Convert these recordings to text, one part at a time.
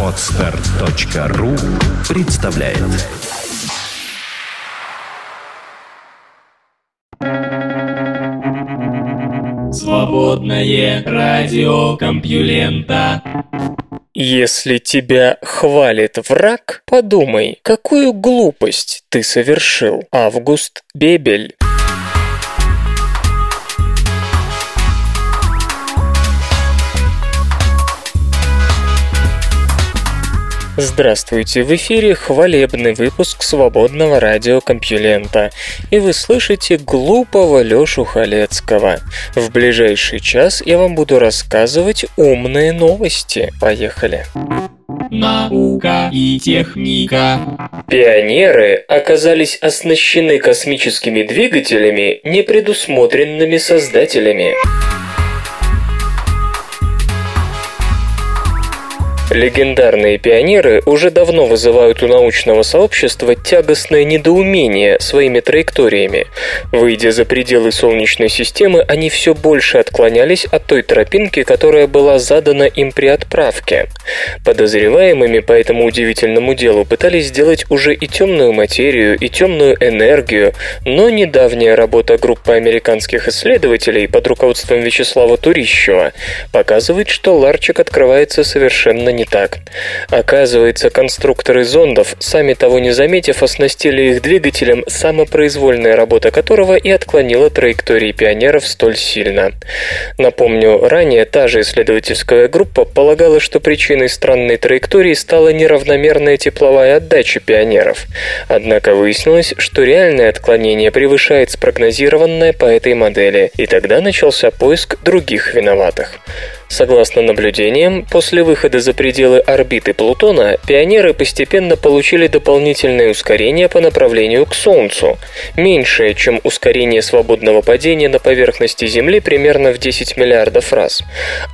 Отстар.ру представляет. Свободное радио Компьюлента. Если тебя хвалит враг, подумай, какую глупость ты совершил. Август Бебель Здравствуйте, в эфире хвалебный выпуск свободного радиокомпьюлента, и вы слышите глупого Лёшу Халецкого. В ближайший час я вам буду рассказывать умные новости. Поехали. Наука и техника. Пионеры оказались оснащены космическими двигателями, не предусмотренными создателями. Легендарные пионеры уже давно вызывают у научного сообщества тягостное недоумение своими траекториями. Выйдя за пределы Солнечной системы, они все больше отклонялись от той тропинки, которая была задана им при отправке. Подозреваемыми по этому удивительному делу пытались сделать уже и темную материю, и темную энергию, но недавняя работа группы американских исследователей под руководством Вячеслава Турищева показывает, что ларчик открывается совершенно не так. Оказывается, конструкторы зондов, сами того не заметив, оснастили их двигателем, самопроизвольная работа которого и отклонила траектории пионеров столь сильно. Напомню, ранее та же исследовательская группа полагала, что причиной странной траектории стала неравномерная тепловая отдача пионеров. Однако выяснилось, что реальное отклонение превышает спрогнозированное по этой модели, и тогда начался поиск других виноватых. Согласно наблюдениям, после выхода за пределы орбиты Плутона, пионеры постепенно получили дополнительное ускорение по направлению к Солнцу, меньшее, чем ускорение свободного падения на поверхности Земли примерно в 10 миллиардов раз.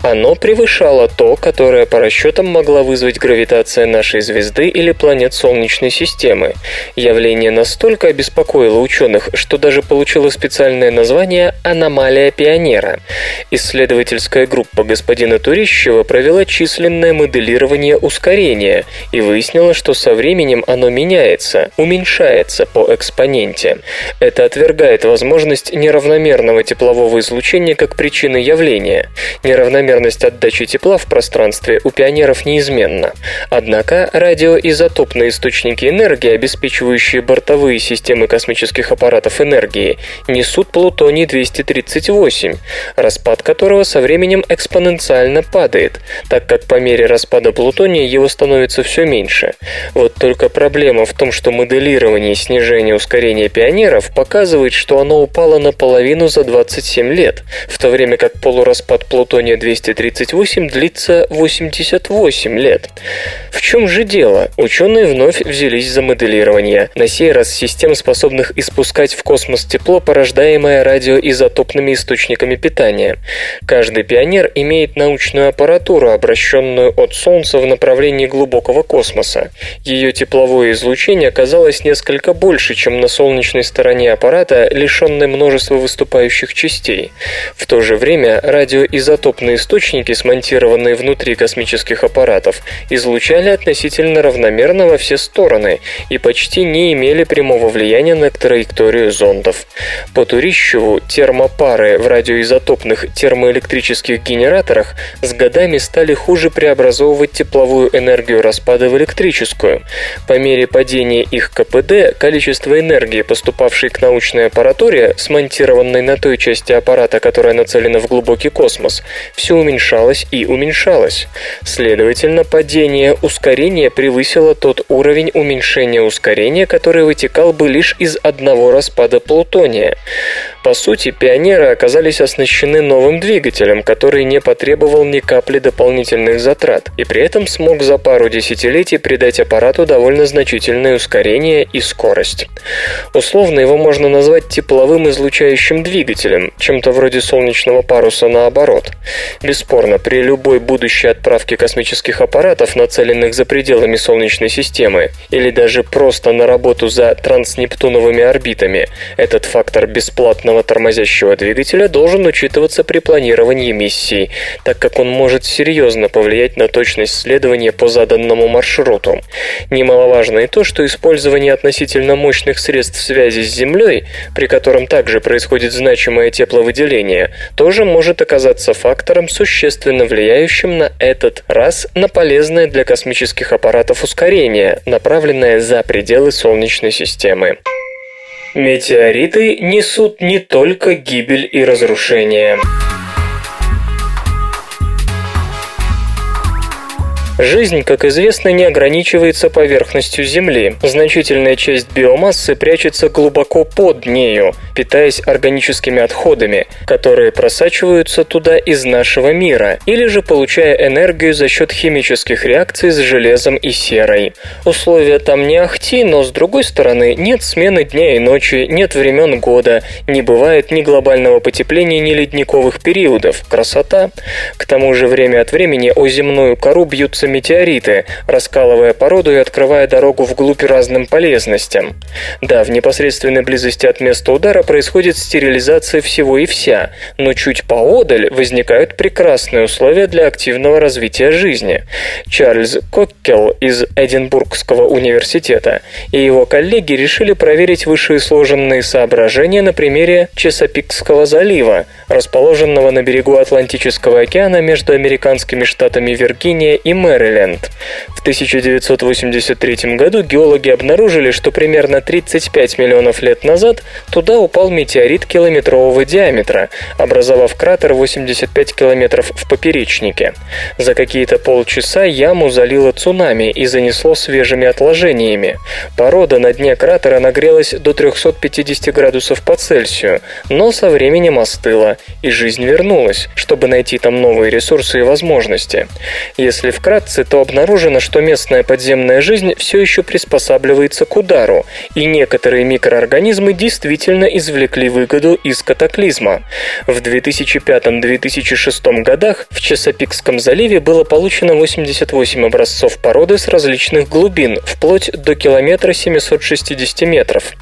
Оно превышало то, которое по расчетам могла вызвать гравитация нашей звезды или планет Солнечной системы. Явление настолько обеспокоило ученых, что даже получило специальное название «аномалия пионера». Исследовательская группа господина Турищева провела численное моделирование ускорения и выяснила, что со временем оно меняется, уменьшается по экспоненте. Это отвергает возможность неравномерного теплового излучения как причины явления. Неравномерность отдачи тепла в пространстве у пионеров неизменна. Однако радиоизотопные источники энергии, обеспечивающие бортовые системы космических аппаратов энергии, несут плутоний-238, распад которого со временем экспонентально экспоненциально падает, так как по мере распада плутония его становится все меньше. Вот только проблема в том, что моделирование снижения ускорения пионеров показывает, что оно упало наполовину за 27 лет, в то время как полураспад плутония-238 длится 88 лет. В чем же дело? Ученые вновь взялись за моделирование, на сей раз систем, способных испускать в космос тепло, порождаемое радиоизотопными источниками питания. Каждый пионер имеет имеет научную аппаратуру, обращенную от Солнца в направлении глубокого космоса. Ее тепловое излучение оказалось несколько больше, чем на солнечной стороне аппарата, лишенной множества выступающих частей. В то же время радиоизотопные источники, смонтированные внутри космических аппаратов, излучали относительно равномерно во все стороны и почти не имели прямого влияния на траекторию зондов. По Турищеву термопары в радиоизотопных термоэлектрических генераторах генераторах с годами стали хуже преобразовывать тепловую энергию распада в электрическую. По мере падения их КПД, количество энергии, поступавшей к научной аппаратуре, смонтированной на той части аппарата, которая нацелена в глубокий космос, все уменьшалось и уменьшалось. Следовательно, падение ускорения превысило тот уровень уменьшения ускорения, который вытекал бы лишь из одного распада плутония. По сути, пионеры оказались оснащены новым двигателем, который не потребовал ни капли дополнительных затрат, и при этом смог за пару десятилетий придать аппарату довольно значительное ускорение и скорость. Условно его можно назвать тепловым излучающим двигателем, чем-то вроде солнечного паруса наоборот. Бесспорно, при любой будущей отправке космических аппаратов, нацеленных за пределами Солнечной системы, или даже просто на работу за транснептуновыми орбитами, этот фактор бесплатно стандартного тормозящего двигателя должен учитываться при планировании миссий, так как он может серьезно повлиять на точность следования по заданному маршруту. Немаловажно и то, что использование относительно мощных средств связи с Землей, при котором также происходит значимое тепловыделение, тоже может оказаться фактором, существенно влияющим на этот раз на полезное для космических аппаратов ускорение, направленное за пределы Солнечной системы. Метеориты несут не только гибель и разрушение. Жизнь, как известно, не ограничивается поверхностью Земли. Значительная часть биомассы прячется глубоко под нею, питаясь органическими отходами, которые просачиваются туда из нашего мира, или же получая энергию за счет химических реакций с железом и серой. Условия там не ахти, но с другой стороны нет смены дня и ночи, нет времен года, не бывает ни глобального потепления, ни ледниковых периодов. Красота! К тому же время от времени о земную кору бьются метеориты, раскалывая породу и открывая дорогу вглубь разным полезностям. Да, в непосредственной близости от места удара происходит стерилизация всего и вся, но чуть поодаль возникают прекрасные условия для активного развития жизни. Чарльз Коккел из Эдинбургского университета и его коллеги решили проверить вышеизложенные соображения на примере Чесапикского залива, расположенного на берегу Атлантического океана между американскими штатами Виргиния и Мэриленд. В 1983 году геологи обнаружили, что примерно 35 миллионов лет назад туда упал метеорит километрового диаметра, образовав кратер 85 километров в поперечнике. За какие-то полчаса яму залило цунами и занесло свежими отложениями. Порода на дне кратера нагрелась до 350 градусов по Цельсию, но со временем остыла, и жизнь вернулась, чтобы найти там новые ресурсы и возможности. Если вкратце, то обнаружено, что местная подземная жизнь все еще приспосабливается к удару, и некоторые микроорганизмы действительно извлекли выгоду из катаклизма. В 2005-2006 годах в Чесапикском заливе было получено 88 образцов породы с различных глубин, вплоть до километра 760 метров.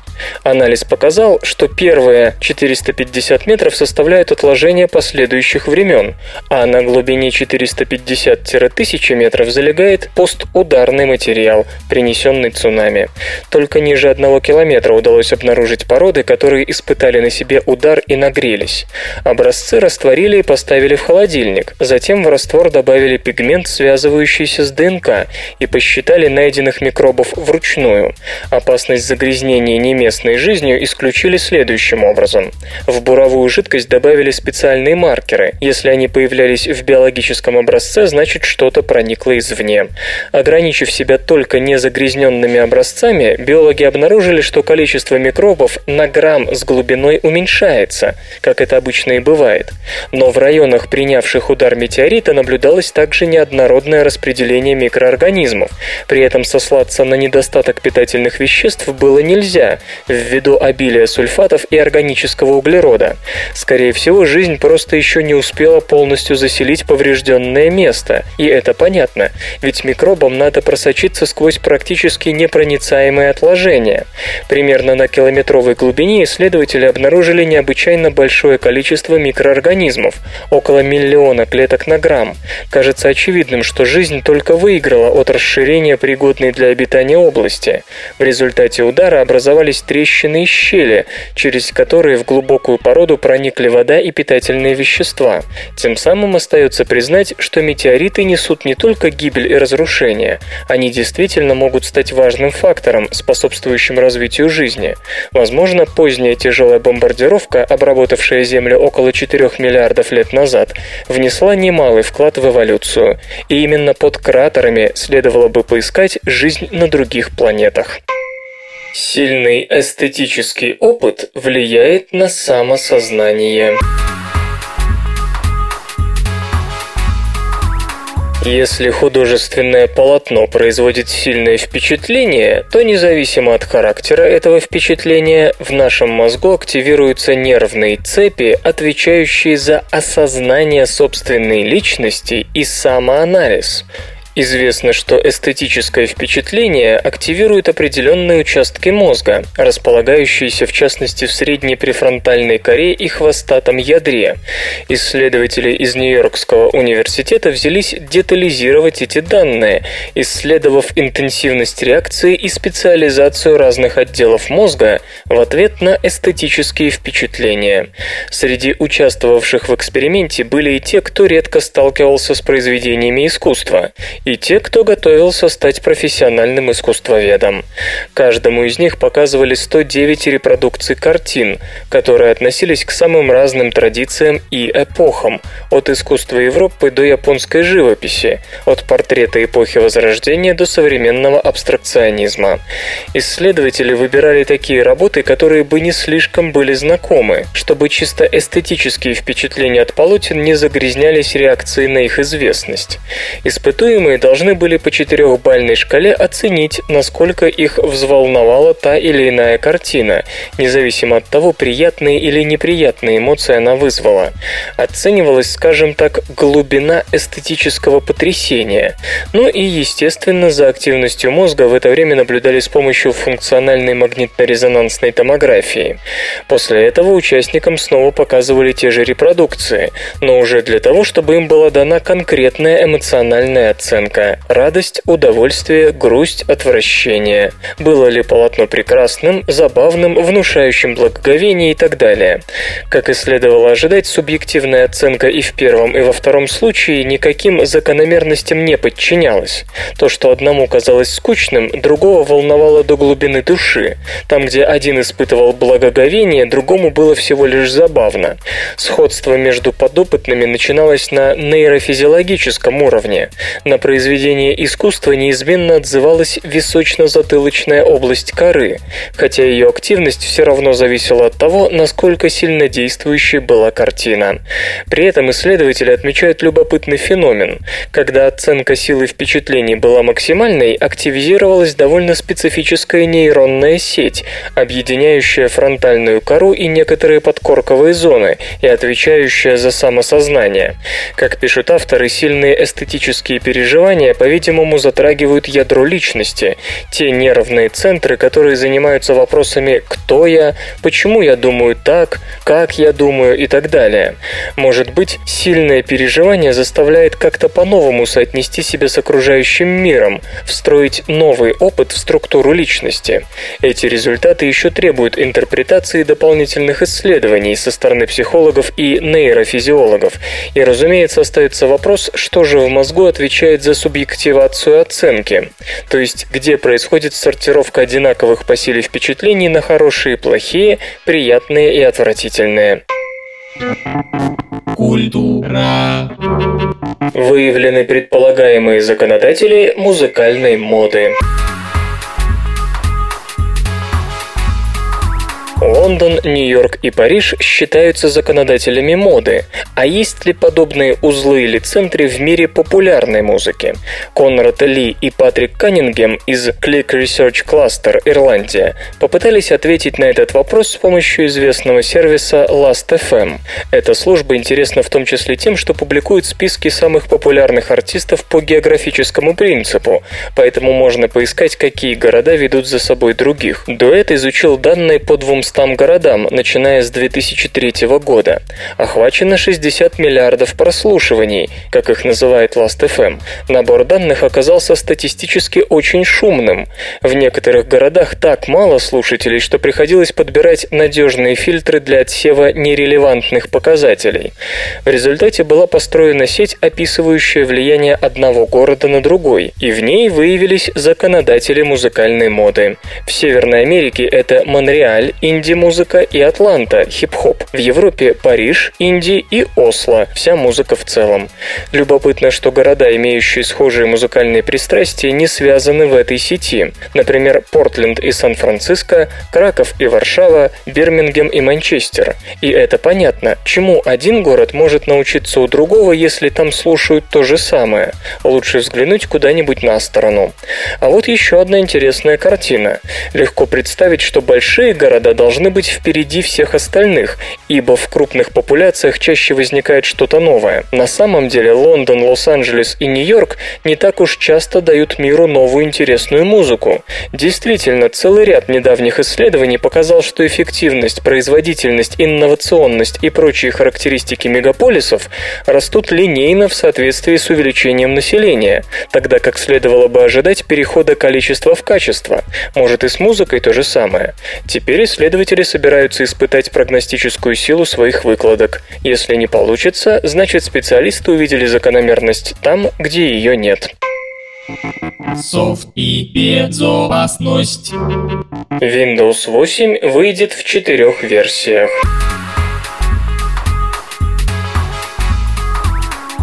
Анализ показал, что первые 450 метров составляют отложения последующих времен, а на глубине 450-1000 метров залегает постударный материал, принесенный цунами. Только ниже одного километра удалось обнаружить породы, которые испытали на себе удар и нагрелись. Образцы растворили и поставили в холодильник, затем в раствор добавили пигмент, связывающийся с ДНК, и посчитали найденных микробов вручную. Опасность загрязнения не местной жизнью исключили следующим образом. В буровую жидкость добавили специальные маркеры. Если они появлялись в биологическом образце, значит что-то проникло извне. Ограничив себя только незагрязненными образцами, биологи обнаружили, что количество микробов на грамм с глубиной уменьшается, как это обычно и бывает. Но в районах, принявших удар метеорита, наблюдалось также неоднородное распределение микроорганизмов. При этом сослаться на недостаток питательных веществ было нельзя, ввиду обилия сульфатов и органического углерода. Скорее всего, жизнь просто еще не успела полностью заселить поврежденное место, и это понятно, ведь микробам надо просочиться сквозь практически непроницаемые отложения. Примерно на километровой глубине исследователи обнаружили необычайно большое количество микроорганизмов, около миллиона клеток на грамм. Кажется очевидным, что жизнь только выиграла от расширения пригодной для обитания области. В результате удара образовались трещины и щели, через которые в глубокую породу проникли вода и питательные вещества. Тем самым остается признать, что метеориты несут не только гибель и разрушение, они действительно могут стать важным фактором, способствующим развитию жизни. Возможно, поздняя тяжелая бомбардировка, обработавшая Землю около 4 миллиардов лет назад, внесла немалый вклад в эволюцию, и именно под кратерами следовало бы поискать жизнь на других планетах. Сильный эстетический опыт влияет на самосознание. Если художественное полотно производит сильное впечатление, то независимо от характера этого впечатления, в нашем мозгу активируются нервные цепи, отвечающие за осознание собственной личности и самоанализ. Известно, что эстетическое впечатление активирует определенные участки мозга, располагающиеся в частности в средней префронтальной коре и хвостатом ядре. Исследователи из Нью-Йоркского университета взялись детализировать эти данные, исследовав интенсивность реакции и специализацию разных отделов мозга в ответ на эстетические впечатления. Среди участвовавших в эксперименте были и те, кто редко сталкивался с произведениями искусства, и те, кто готовился стать профессиональным искусствоведом. Каждому из них показывали 109 репродукций картин, которые относились к самым разным традициям и эпохам, от искусства Европы до японской живописи, от портрета эпохи Возрождения до современного абстракционизма. Исследователи выбирали такие работы, которые бы не слишком были знакомы, чтобы чисто эстетические впечатления от полотен не загрязнялись реакцией на их известность. Испытуемые должны были по четырехбальной шкале оценить, насколько их взволновала та или иная картина, независимо от того, приятные или неприятные эмоции она вызвала. Оценивалась, скажем так, глубина эстетического потрясения. Ну и, естественно, за активностью мозга в это время наблюдали с помощью функциональной магнитно-резонансной томографии. После этого участникам снова показывали те же репродукции, но уже для того, чтобы им была дана конкретная эмоциональная оценка – радость, удовольствие, грусть, отвращение. Было ли полотно прекрасным, забавным, внушающим благоговение и так далее. Как и следовало ожидать, субъективная оценка и в первом, и во втором случае никаким закономерностям не подчинялась. То, что одному казалось скучным, другого волновало до глубины души. Там, где один испытывал благоговение, другому было всего лишь забавно. Сходство между подопытными начиналось на нейрофизиологическом уровне. На произведение искусства неизменно отзывалась височно-затылочная область коры, хотя ее активность все равно зависела от того, насколько сильно действующей была картина. При этом исследователи отмечают любопытный феномен. Когда оценка силы впечатлений была максимальной, активизировалась довольно специфическая нейронная сеть, объединяющая фронтальную кору и некоторые подкорковые зоны и отвечающая за самосознание. Как пишут авторы, сильные эстетические переживания, по-видимому, затрагивают ядро личности, те нервные центры, которые занимаются вопросами «кто я?», «почему я думаю так?», «как я думаю?» и так далее. Может быть, сильное переживание заставляет как-то по-новому соотнести себя с окружающим миром, встроить новый опыт в структуру личности. Эти результаты еще требуют интерпретации дополнительных исследований со стороны психологов и нейрофизиологов. И, разумеется, остается вопрос, что же в мозгу отвечает за субъективацию оценки, то есть где происходит сортировка одинаковых по силе впечатлений на хорошие и плохие, приятные и отвратительные. Культура. Выявлены предполагаемые законодатели музыкальной моды. Лондон, Нью-Йорк и Париж считаются законодателями моды. А есть ли подобные узлы или центры в мире популярной музыки? Конрад Ли и Патрик Каннингем из Click Research Cluster, Ирландия, попытались ответить на этот вопрос с помощью известного сервиса Last.fm. Эта служба интересна в том числе тем, что публикует списки самых популярных артистов по географическому принципу, поэтому можно поискать, какие города ведут за собой других. Дуэт изучил данные по 200 городам, начиная с 2003 года. Охвачено 60 миллиардов прослушиваний, как их называет Last.fm. Набор данных оказался статистически очень шумным. В некоторых городах так мало слушателей, что приходилось подбирать надежные фильтры для отсева нерелевантных показателей. В результате была построена сеть, описывающая влияние одного города на другой, и в ней выявились законодатели музыкальной моды. В Северной Америке это Монреаль, инди-музыка и Атланта, хип-хоп. В Европе Париж, Инди и Осло, вся музыка в целом. Любопытно, что города, имеющие схожие музыкальные пристрастия, не связаны в этой сети. Например, Портленд и Сан-Франциско, Краков и Варшава, Бирмингем и Манчестер. И это понятно, чему один город может научиться у другого, если там слушают то же самое. Лучше взглянуть куда-нибудь на сторону. А вот еще одна интересная картина. Легко представить, что большие города должны должны быть впереди всех остальных, ибо в крупных популяциях чаще возникает что-то новое. На самом деле Лондон, Лос-Анджелес и Нью-Йорк не так уж часто дают миру новую интересную музыку. Действительно, целый ряд недавних исследований показал, что эффективность, производительность, инновационность и прочие характеристики мегаполисов растут линейно в соответствии с увеличением населения, тогда как следовало бы ожидать перехода количества в качество. Может и с музыкой то же самое. Теперь исследователи собираются испытать прогностическую силу своих выкладок. Если не получится, значит специалисты увидели закономерность там, где ее нет. Софт и безопасность. Windows 8 выйдет в четырех версиях.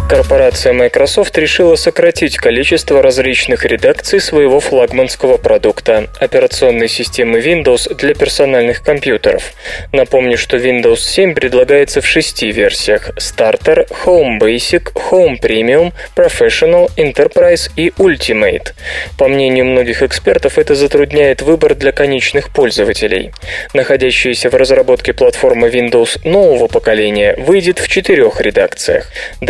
Корпорация Microsoft решила сократить количество различных редакций своего флагманского продукта – операционной системы Windows для персональных компьютеров. Напомню, что Windows 7 предлагается в шести версиях – Starter, Home Basic, Home Premium, Professional, Enterprise и Ultimate. По мнению многих экспертов, это затрудняет выбор для конечных пользователей. Находящаяся в разработке платформа Windows нового поколения выйдет в четырех редакциях –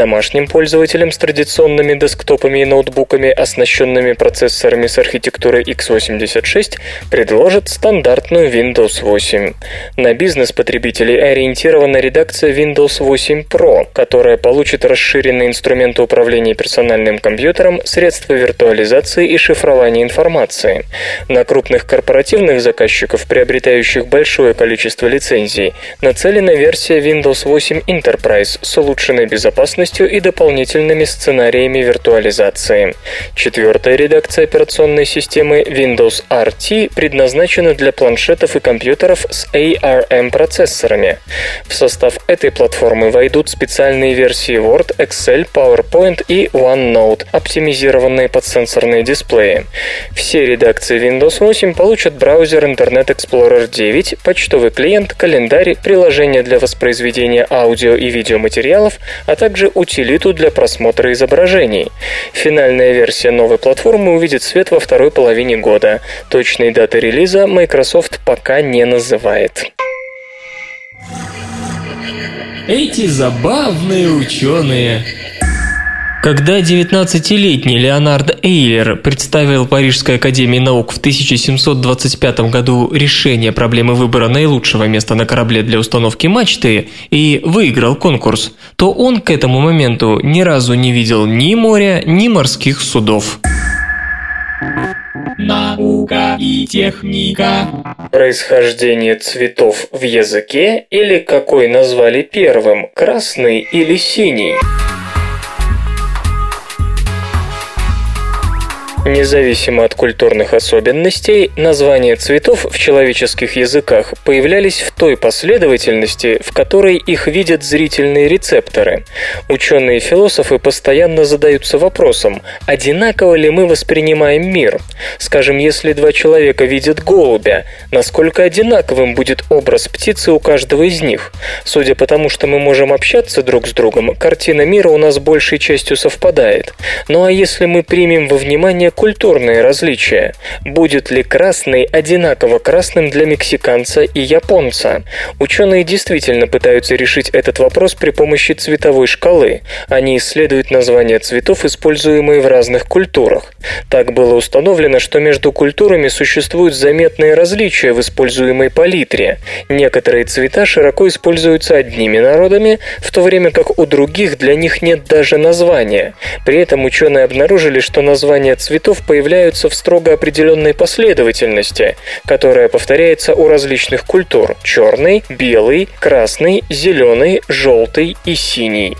пользователям с традиционными десктопами и ноутбуками, оснащенными процессорами с архитектурой x86, предложат стандартную Windows 8. На бизнес-потребителей ориентирована редакция Windows 8 Pro, которая получит расширенные инструменты управления персональным компьютером, средства виртуализации и шифрования информации. На крупных корпоративных заказчиков, приобретающих большое количество лицензий, нацелена версия Windows 8 Enterprise с улучшенной безопасностью и дополнительной дополнительными сценариями виртуализации. Четвертая редакция операционной системы Windows RT предназначена для планшетов и компьютеров с ARM-процессорами. В состав этой платформы войдут специальные версии Word, Excel, PowerPoint и OneNote, оптимизированные под сенсорные дисплеи. Все редакции Windows 8 получат браузер Internet Explorer 9, почтовый клиент, календарь, приложение для воспроизведения аудио и видеоматериалов, а также утилиту пульту для просмотра изображений. Финальная версия новой платформы увидит свет во второй половине года. Точной даты релиза Microsoft пока не называет. Эти забавные ученые. Когда 19-летний Леонард Эйлер представил Парижской академии наук в 1725 году решение проблемы выбора наилучшего места на корабле для установки мачты и выиграл конкурс, то он к этому моменту ни разу не видел ни моря, ни морских судов. Наука и техника. Происхождение цветов в языке или какой назвали первым, красный или синий? Независимо от культурных особенностей, названия цветов в человеческих языках появлялись в той последовательности, в которой их видят зрительные рецепторы. Ученые и философы постоянно задаются вопросом, одинаково ли мы воспринимаем мир. Скажем, если два человека видят голубя, насколько одинаковым будет образ птицы у каждого из них? Судя по тому, что мы можем общаться друг с другом, картина мира у нас большей частью совпадает. Ну а если мы примем во внимание культурные различия. Будет ли красный одинаково красным для мексиканца и японца? Ученые действительно пытаются решить этот вопрос при помощи цветовой шкалы. Они исследуют названия цветов, используемые в разных культурах. Так было установлено, что между культурами существуют заметные различия в используемой палитре. Некоторые цвета широко используются одними народами, в то время как у других для них нет даже названия. При этом ученые обнаружили, что названия цветов цветов появляются в строго определенной последовательности, которая повторяется у различных культур – черный, белый, красный, зеленый, желтый и синий.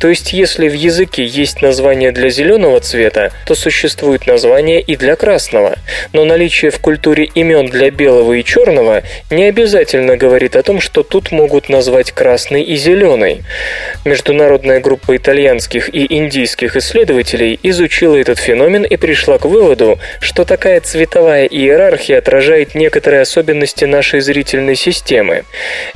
То есть, если в языке есть название для зеленого цвета, то существует название и для красного. Но наличие в культуре имен для белого и черного не обязательно говорит о том, что тут могут назвать красный и зеленый. Международная группа итальянских и индийских исследователей изучила этот феномен и пришла к выводу, что такая цветовая иерархия отражает некоторые особенности нашей зрительной системы.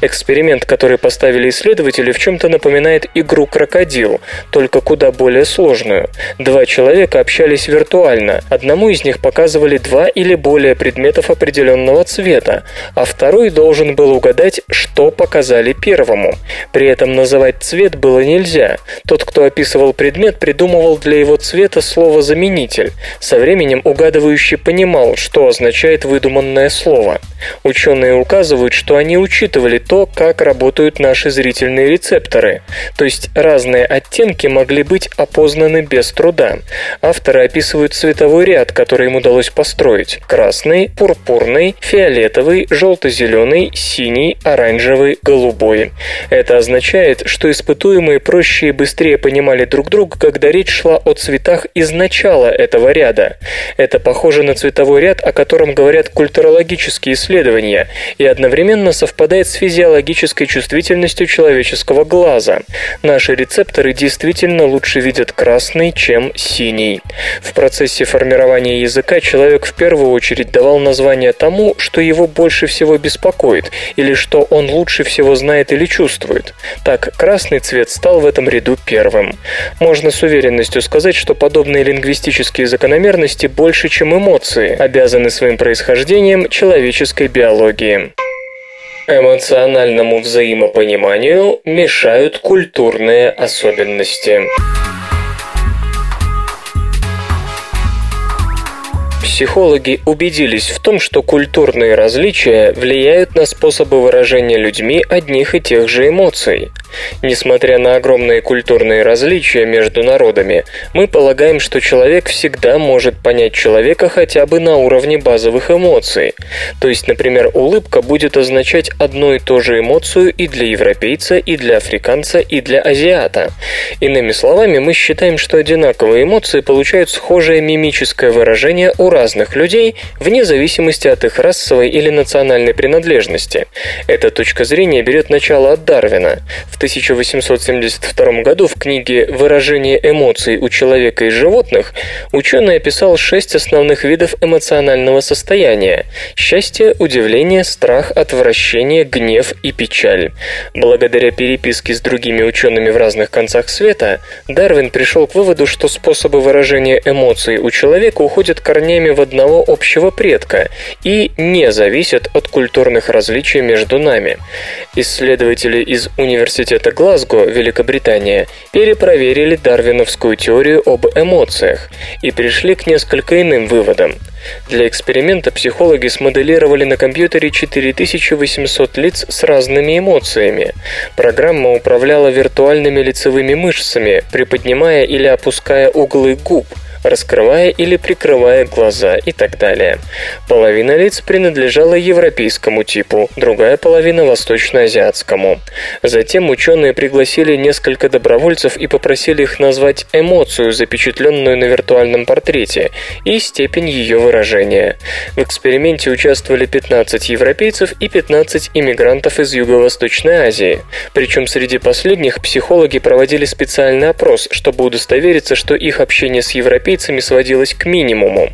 Эксперимент, который поставили исследователи, в чем-то напоминает игру крокодил, только куда более сложную. Два человека общались виртуально. Одному из них показывали два или более предметов определенного цвета, а второй должен был угадать, что показали первому. При этом называть цвет было нельзя. Тот, кто описывал предмет, придумывал для его цвета слово-заменитель. Со временем угадывающий понимал, что означает выдуманное слово. Ученые указывают, что они учитывали то, как работают наши зрительные рецепторы. То есть разные оттенки могли быть опознаны без труда. Авторы описывают цветовой ряд, который им удалось построить. Красный, пурпурный, фиолетовый, желто-зеленый, синий, оранжевый, голубой. Это означает, что испытуемые проще и быстрее понимали друг друга, когда речь шла о цветах из начала этого ряда. Это похоже на цветовой ряд, о котором говорят культурологические исследования, и одновременно совпадает с физиологической чувствительностью человеческого глаза. Наши рецепторы действительно лучше видят красный, чем синий. В процессе формирования языка человек в первую очередь давал название тому, что его больше всего беспокоит, или что он лучше всего знает или чувствует. Так, красный цвет стал в этом ряду первым. Можно с уверенностью сказать, что подобные лингвистические закономерности больше, чем эмоции, обязаны своим происхождением человеческой биологии. Эмоциональному взаимопониманию мешают культурные особенности. Психологи убедились в том, что культурные различия влияют на способы выражения людьми одних и тех же эмоций. Несмотря на огромные культурные различия между народами, мы полагаем, что человек всегда может понять человека хотя бы на уровне базовых эмоций. То есть, например, улыбка будет означать одну и ту же эмоцию и для европейца, и для африканца, и для азиата. Иными словами, мы считаем, что одинаковые эмоции получают схожее мимическое выражение у разных людей, вне зависимости от их расовой или национальной принадлежности. Эта точка зрения берет начало от Дарвина. В 1872 году в книге «Выражение эмоций у человека и животных» ученый описал шесть основных видов эмоционального состояния – счастье, удивление, страх, отвращение, гнев и печаль. Благодаря переписке с другими учеными в разных концах света, Дарвин пришел к выводу, что способы выражения эмоций у человека уходят корнями в одного общего предка и не зависят от культурных различий между нами. Исследователи из университета университета Глазго, Великобритания, перепроверили дарвиновскую теорию об эмоциях и пришли к несколько иным выводам. Для эксперимента психологи смоделировали на компьютере 4800 лиц с разными эмоциями. Программа управляла виртуальными лицевыми мышцами, приподнимая или опуская углы губ – раскрывая или прикрывая глаза и так далее. Половина лиц принадлежала европейскому типу, другая половина – восточноазиатскому. Затем ученые пригласили несколько добровольцев и попросили их назвать эмоцию, запечатленную на виртуальном портрете, и степень ее выражения. В эксперименте участвовали 15 европейцев и 15 иммигрантов из Юго-Восточной Азии. Причем среди последних психологи проводили специальный опрос, чтобы удостовериться, что их общение с европейцами европейцами сводилась к минимуму.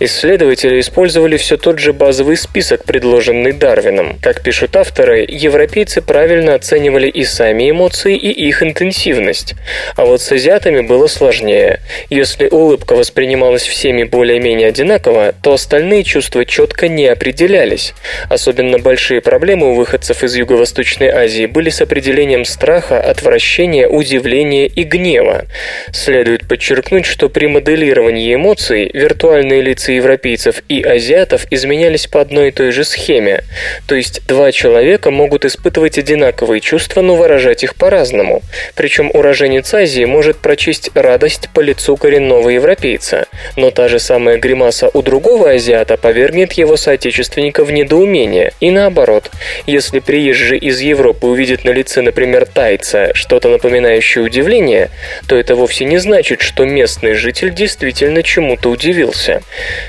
Исследователи использовали все тот же базовый список, предложенный Дарвином. Как пишут авторы, европейцы правильно оценивали и сами эмоции, и их интенсивность. А вот с азиатами было сложнее. Если улыбка воспринималась всеми более-менее одинаково, то остальные чувства четко не определялись. Особенно большие проблемы у выходцев из Юго-Восточной Азии были с определением страха, отвращения, удивления и гнева. Следует подчеркнуть, что при моделировании эмоций виртуальные лица европейцев и азиатов изменялись по одной и той же схеме. То есть два человека могут испытывать одинаковые чувства, но выражать их по-разному. Причем уроженец Азии может прочесть радость по лицу коренного европейца, но та же самая гримаса у другого азиата повергнет его соотечественника в недоумение. И наоборот, если приезжий из Европы увидит на лице, например, тайца что-то напоминающее удивление, то это вовсе не значит, что местный житель исследователь действительно чему-то удивился.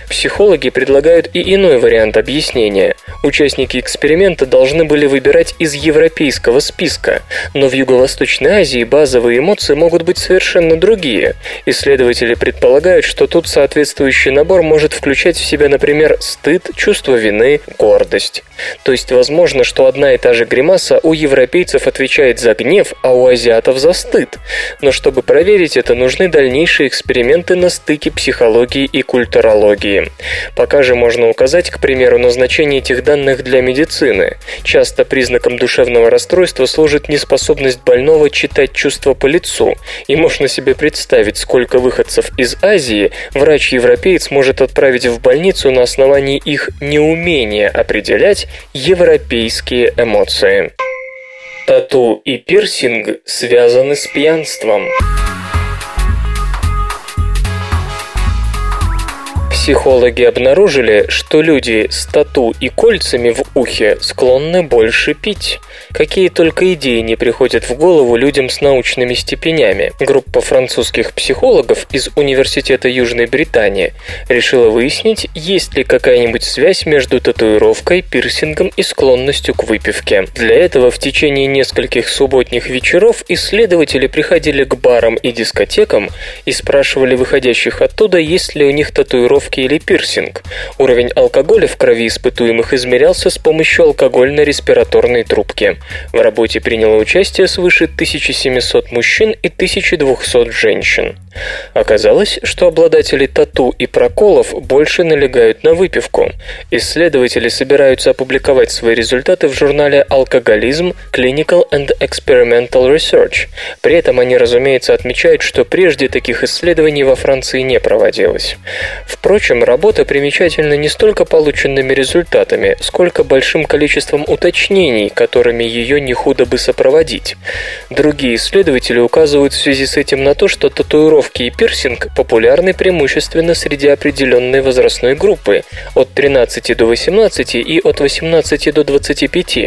Психологи предлагают и иной вариант объяснения. Участники эксперимента должны были выбирать из европейского списка, но в Юго-Восточной Азии базовые эмоции могут быть совершенно другие. Исследователи предполагают, что тут соответствующий набор может включать в себя, например, стыд, чувство вины, гордость. То есть возможно, что одна и та же гримаса у европейцев отвечает за гнев, а у азиатов за стыд. Но чтобы проверить это, нужны дальнейшие эксперименты на стыке психологии и культурологии. Пока же можно указать, к примеру, назначение этих данных для медицины. Часто признаком душевного расстройства служит неспособность больного читать чувства по лицу, и можно себе представить, сколько выходцев из Азии врач-европеец может отправить в больницу на основании их неумения определять европейские эмоции. Тату и пирсинг связаны с пьянством. Психологи обнаружили, что люди с тату и кольцами в ухе склонны больше пить. Какие только идеи не приходят в голову людям с научными степенями. Группа французских психологов из Университета Южной Британии решила выяснить, есть ли какая-нибудь связь между татуировкой, пирсингом и склонностью к выпивке. Для этого в течение нескольких субботних вечеров исследователи приходили к барам и дискотекам и спрашивали выходящих оттуда, есть ли у них татуировки татуировки или пирсинг. Уровень алкоголя в крови испытуемых измерялся с помощью алкогольно-респираторной трубки. В работе приняло участие свыше 1700 мужчин и 1200 женщин. Оказалось, что обладатели тату и проколов больше налегают на выпивку. Исследователи собираются опубликовать свои результаты в журнале «Алкоголизм. Clinical and Experimental Research». При этом они, разумеется, отмечают, что прежде таких исследований во Франции не проводилось. Впрочем, работа примечательна не столько полученными результатами, сколько большим количеством уточнений, которыми ее не худо бы сопроводить. Другие исследователи указывают в связи с этим на то, что татуировки и пирсинг популярны преимущественно среди определенной возрастной группы от 13 до 18 и от 18 до 25.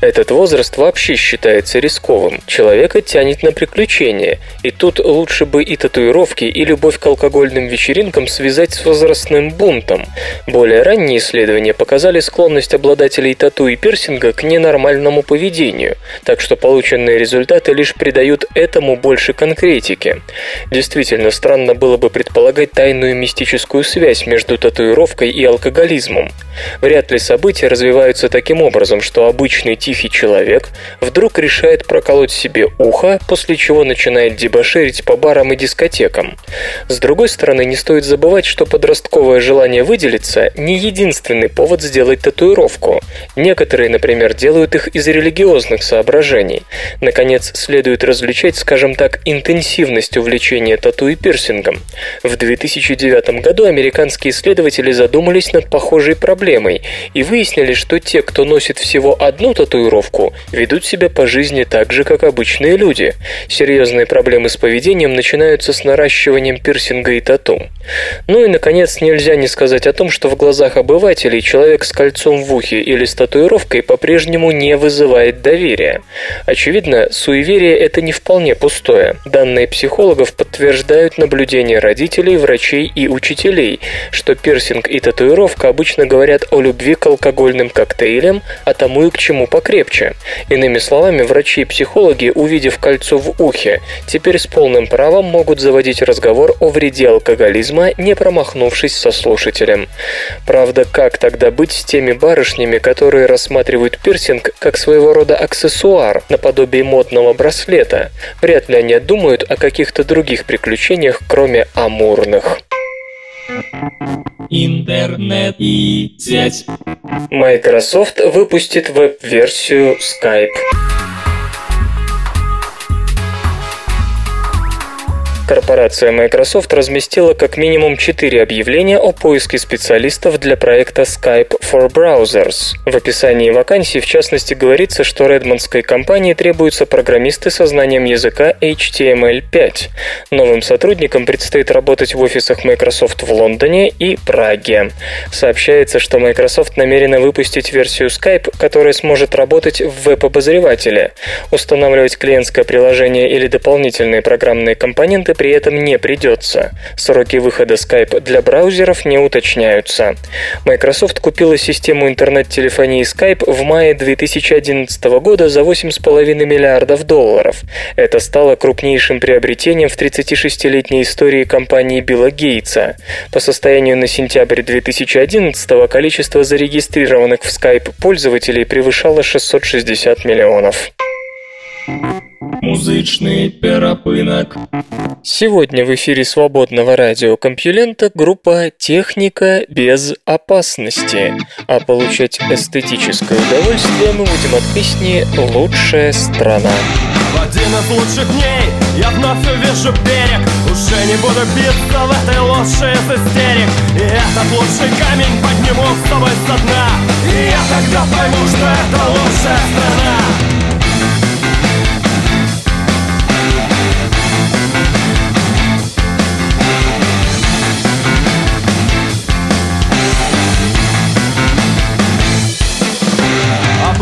Этот возраст вообще считается рисковым. Человека тянет на приключения, и тут лучше бы и татуировки, и любовь к алкогольным вечеринкам связать с возрастом возрастным бунтом. Более ранние исследования показали склонность обладателей тату и пирсинга к ненормальному поведению, так что полученные результаты лишь придают этому больше конкретики. Действительно, странно было бы предполагать тайную мистическую связь между татуировкой и алкоголизмом. Вряд ли события развиваются таким образом, что обычный тихий человек вдруг решает проколоть себе ухо, после чего начинает дебоширить по барам и дискотекам. С другой стороны, не стоит забывать, что подростковые подростковое желание выделиться – не единственный повод сделать татуировку. Некоторые, например, делают их из религиозных соображений. Наконец, следует различать, скажем так, интенсивность увлечения тату и пирсингом. В 2009 году американские исследователи задумались над похожей проблемой и выяснили, что те, кто носит всего одну татуировку, ведут себя по жизни так же, как обычные люди. Серьезные проблемы с поведением начинаются с наращиванием пирсинга и тату. Ну и, наконец, Нельзя не сказать о том, что в глазах обывателей человек с кольцом в ухе или с татуировкой по-прежнему не вызывает доверия. Очевидно, суеверие это не вполне пустое. Данные психологов подтверждают наблюдения родителей, врачей и учителей, что пирсинг и татуировка обычно говорят о любви к алкогольным коктейлям, а тому и к чему покрепче. Иными словами, врачи и психологи, увидев кольцо в ухе, теперь с полным правом могут заводить разговор о вреде алкоголизма, не промахнувшись познакомившись со слушателем. Правда, как тогда быть с теми барышнями, которые рассматривают пирсинг как своего рода аксессуар, наподобие модного браслета? Вряд ли они думают о каких-то других приключениях, кроме амурных. Интернет и сеть. Microsoft выпустит веб-версию Skype. Корпорация Microsoft разместила как минимум 4 объявления о поиске специалистов для проекта Skype for Browsers. В описании вакансии в частности говорится, что редмондской компании требуются программисты со знанием языка HTML5. Новым сотрудникам предстоит работать в офисах Microsoft в Лондоне и Праге. Сообщается, что Microsoft намерена выпустить версию Skype, которая сможет работать в веб-обозревателе. Устанавливать клиентское приложение или дополнительные программные компоненты при этом не придется. Сроки выхода Skype для браузеров не уточняются. Microsoft купила систему интернет-телефонии Skype в мае 2011 года за 8,5 миллиардов долларов. Это стало крупнейшим приобретением в 36-летней истории компании Билла Гейтса. По состоянию на сентябрь 2011 количество зарегистрированных в Skype пользователей превышало 660 миллионов. Музычный перапынок. Сегодня в эфире свободного радиокомпьюлента группа «Техника без опасности». А получать эстетическое удовольствие мы будем от песни «Лучшая страна». В один из лучших дней я вновь увижу берег Уже не буду биться в этой лучшей из истерик И этот лучший камень подниму с тобой со дна И я тогда пойму, что это лучшая страна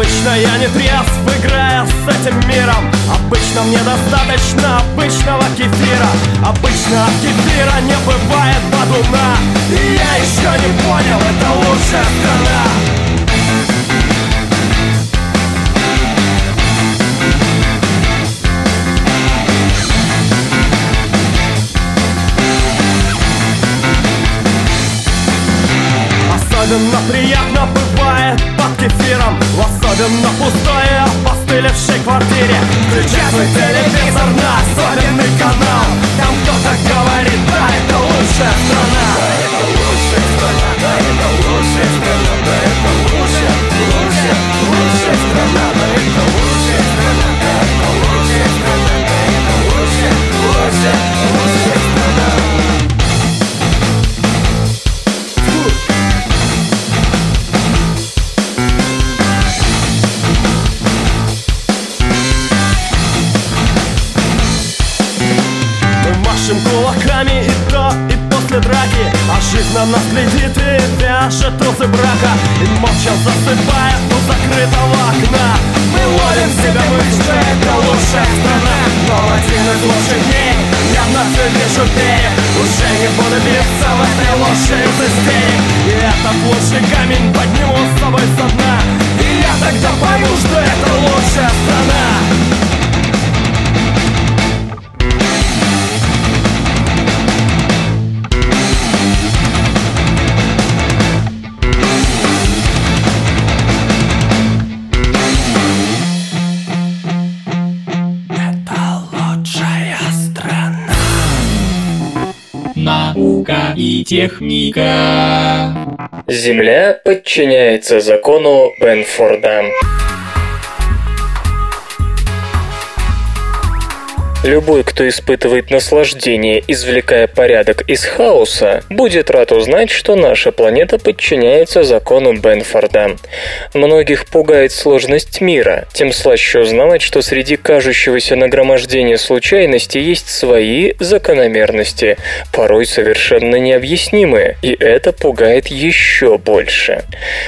Обычно я не трезв, играя с этим миром. Обычно мне достаточно обычного кефира. Обычно от кефира не бывает подуна И я еще не понял, это лучшая страна. Особенно приятно особенно пустой и опостылевшей квартире. Включай свой телевизор на особенный канал. Там кто-то говорит, да, это лучшая страна Да, это лучшая страна, да, это лучшая страна Да, это лучшая, лучшая, лучшая страна Да, это лучшая страна, да, это лучшая страна Да, это лучшая, лучшая на нас глядит и вяжет узы брака. И молча засыпает у закрытого окна. Мы ловим себя что это лучшая страна. Но в один из лучших дней я вновь вижу берег Уже не буду биться в этой лошади из истерик И этот лучший камень подниму с собой со дна. И я тогда пойму, что это лучшая страна Наука и техника. Земля подчиняется закону Бенфорда. Любой, кто испытывает наслаждение, извлекая порядок из хаоса, будет рад узнать, что наша планета подчиняется закону Бенфорда. Многих пугает сложность мира, тем слаще узнавать, что среди кажущегося нагромождения случайностей есть свои закономерности, порой совершенно необъяснимые, и это пугает еще больше.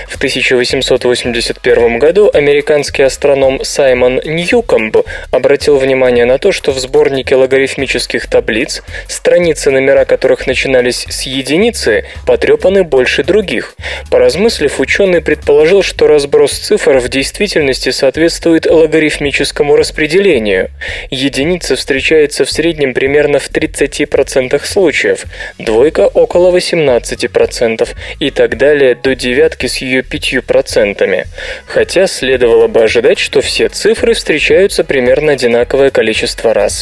В 1881 году американский астроном Саймон Ньюкомб обратил внимание на то, что в сборнике логарифмических таблиц, страницы номера которых начинались с единицы, потрепаны больше других. Поразмыслив, ученый предположил, что разброс цифр в действительности соответствует логарифмическому распределению. Единица встречается в среднем примерно в 30% случаев, двойка около 18% и так далее до девятки с ее 5%. Хотя следовало бы ожидать, что все цифры встречаются примерно одинаковое количество раз.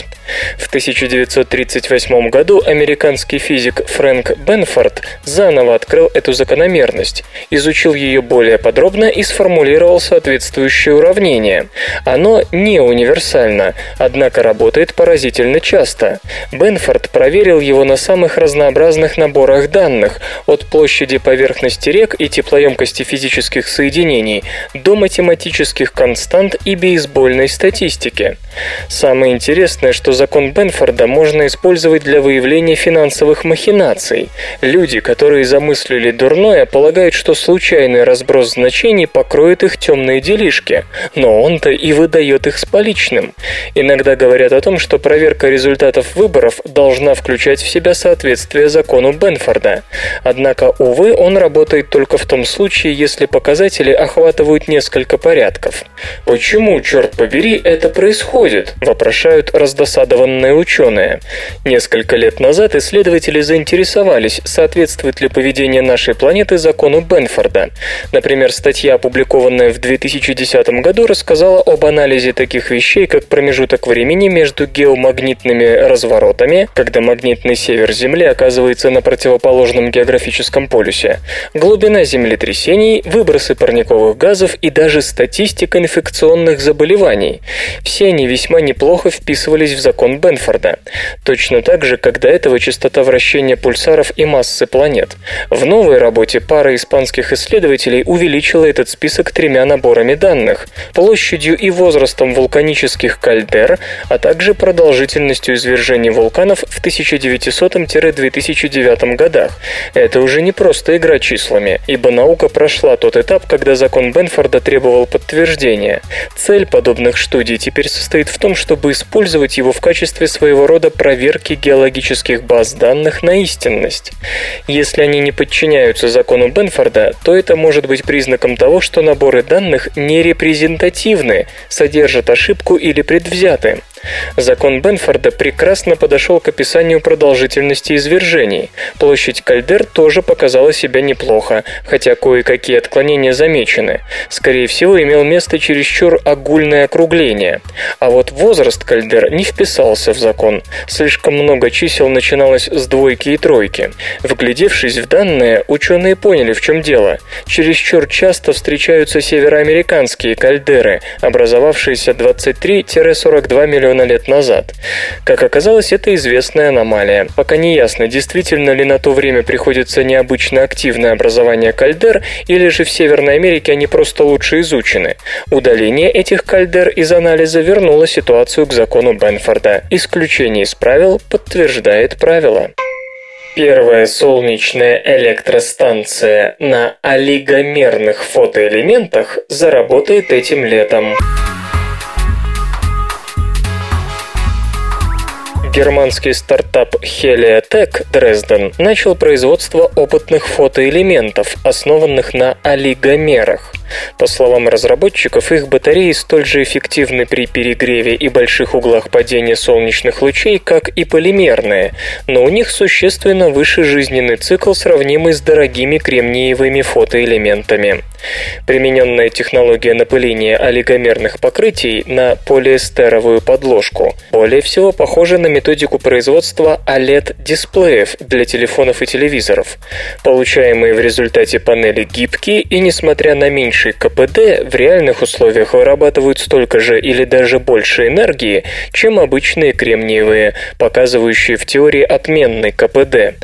В 1938 году американский физик Фрэнк Бенфорд заново открыл эту закономерность, изучил ее более подробно и сформулировал соответствующее уравнение. Оно не универсально, однако работает поразительно часто. Бенфорд проверил его на самых разнообразных наборах данных, от площади поверхности рек и теплоемкости физических соединений до математических констант и бейсбольной статистики. Самое интересное интересное, что закон Бенфорда можно использовать для выявления финансовых махинаций. Люди, которые замыслили дурное, полагают, что случайный разброс значений покроет их темные делишки, но он-то и выдает их с поличным. Иногда говорят о том, что проверка результатов выборов должна включать в себя соответствие закону Бенфорда. Однако, увы, он работает только в том случае, если показатели охватывают несколько порядков. Почему, черт побери, это происходит? Вопрошают раздосадованные ученые. Несколько лет назад исследователи заинтересовались, соответствует ли поведение нашей планеты закону Бенфорда. Например, статья, опубликованная в 2010 году, рассказала об анализе таких вещей, как промежуток времени между геомагнитными разворотами, когда магнитный север Земли оказывается на противоположном географическом полюсе, глубина землетрясений, выбросы парниковых газов и даже статистика инфекционных заболеваний. Все они весьма неплохо вписывались в закон Бенфорда. Точно так же, как до этого частота вращения пульсаров и массы планет. В новой работе пара испанских исследователей увеличила этот список тремя наборами данных – площадью и возрастом вулканических кальдер, а также продолжительностью извержений вулканов в 1900-2009 годах. Это уже не просто игра числами, ибо наука прошла тот этап, когда закон Бенфорда требовал подтверждения. Цель подобных студий теперь состоит в том, чтобы использовать его в качестве своего рода проверки геологических баз данных на истинность. Если они не подчиняются закону Бенфорда, то это может быть признаком того, что наборы данных не репрезентативны, содержат ошибку или предвзяты. Закон Бенфорда прекрасно подошел к описанию продолжительности извержений. Площадь кальдер тоже показала себя неплохо, хотя кое-какие отклонения замечены. Скорее всего, имел место чересчур огульное округление. А вот возраст кальдер не вписался в закон. Слишком много чисел начиналось с двойки и тройки. Вглядевшись в данные, ученые поняли, в чем дело. Чересчур часто встречаются североамериканские кальдеры, образовавшиеся 23-42 миллиона миллиона лет назад. Как оказалось, это известная аномалия. Пока не ясно, действительно ли на то время приходится необычно активное образование кальдер, или же в Северной Америке они просто лучше изучены. Удаление этих кальдер из анализа вернуло ситуацию к закону Бенфорда. Исключение из правил подтверждает правило. Первая солнечная электростанция на олигомерных фотоэлементах заработает этим летом. Германский стартап Heliotech Дрезден начал производство опытных фотоэлементов, основанных на олигомерах. По словам разработчиков, их батареи столь же эффективны при перегреве и больших углах падения солнечных лучей, как и полимерные, но у них существенно выше жизненный цикл, сравнимый с дорогими кремниевыми фотоэлементами. Примененная технология напыления олигомерных покрытий на полиэстеровую подложку более всего похожа на методику производства OLED-дисплеев для телефонов и телевизоров. Получаемые в результате панели гибкие и, несмотря на меньшее меньший КПД в реальных условиях вырабатывают столько же или даже больше энергии, чем обычные кремниевые, показывающие в теории отменный КПД.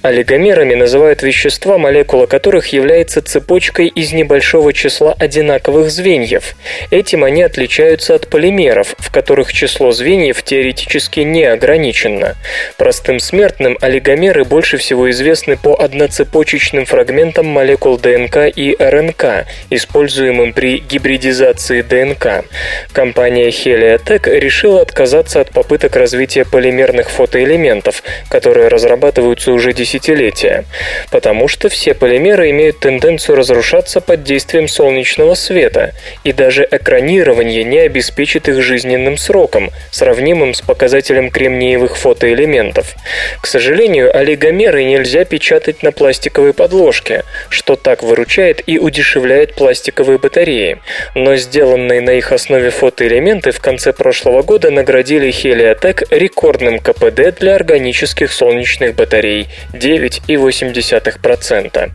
Олигомерами называют вещества, молекула которых является цепочкой из небольшого числа одинаковых звеньев. Этим они отличаются от полимеров, в которых число звеньев теоретически не ограничено. Простым смертным олигомеры больше всего известны по одноцепочечным фрагментам молекул ДНК и РНК, используемым при гибридизации ДНК. Компания Heliotech решила отказаться от попыток развития полимерных фотоэлементов, которые разрабатываются уже десятилетия, потому что все полимеры имеют тенденцию разрушаться под действием солнечного света, и даже экранирование не обеспечит их жизненным сроком, сравнимым с показателем кремниевых фотоэлементов. К сожалению, олигомеры нельзя печатать на пластиковой подложке, что так выручает и удешевляет пластик пластиковые батареи, но сделанные на их основе фотоэлементы в конце прошлого года наградили Heliotech рекордным КПД для органических солнечных батарей 9,8%.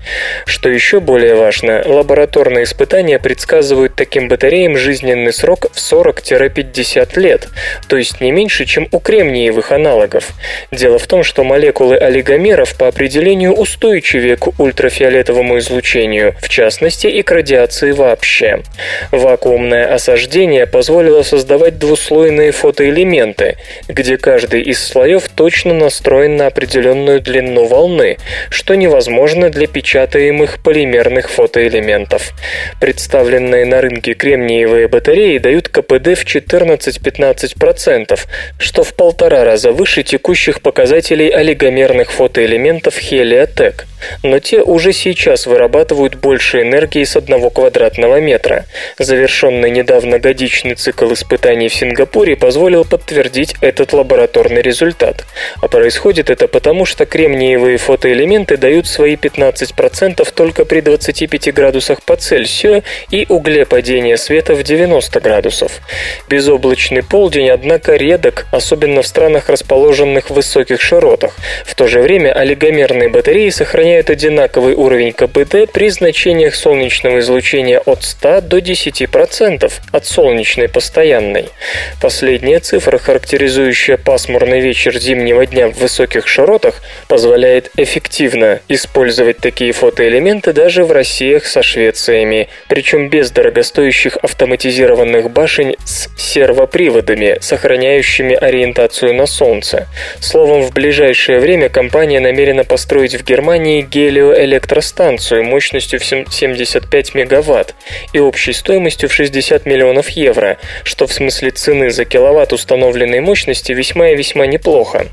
Что еще более важно, лабораторные испытания предсказывают таким батареям жизненный срок в 40-50 лет, то есть не меньше, чем у кремниевых аналогов. Дело в том, что молекулы олигомеров по определению устойчивее к ультрафиолетовому излучению, в частности и к радиации радиации вообще. Вакуумное осаждение позволило создавать двуслойные фотоэлементы, где каждый из слоев точно настроен на определенную длину волны, что невозможно для печатаемых полимерных фотоэлементов. Представленные на рынке кремниевые батареи дают КПД в 14-15%, что в полтора раза выше текущих показателей олигомерных фотоэлементов Heliotech но те уже сейчас вырабатывают больше энергии с одного квадратного метра. Завершенный недавно годичный цикл испытаний в Сингапуре позволил подтвердить этот лабораторный результат. А происходит это потому, что кремниевые фотоэлементы дают свои 15% только при 25 градусах по Цельсию и угле падения света в 90 градусов. Безоблачный полдень, однако, редок, особенно в странах, расположенных в высоких широтах. В то же время олигомерные батареи сохраняют одинаковый уровень КПД при значениях солнечного излучения от 100 до 10% от солнечной постоянной. Последняя цифра, характеризующая пасмурный вечер зимнего дня в высоких широтах, позволяет эффективно использовать такие фотоэлементы даже в Россиях со Швециями, причем без дорогостоящих автоматизированных башен с сервоприводами, сохраняющими ориентацию на Солнце. Словом, в ближайшее время компания намерена построить в Германии гелиоэлектростанцию мощностью в 75 мегаватт и общей стоимостью в 60 миллионов евро, что в смысле цены за киловатт установленной мощности весьма и весьма неплохо.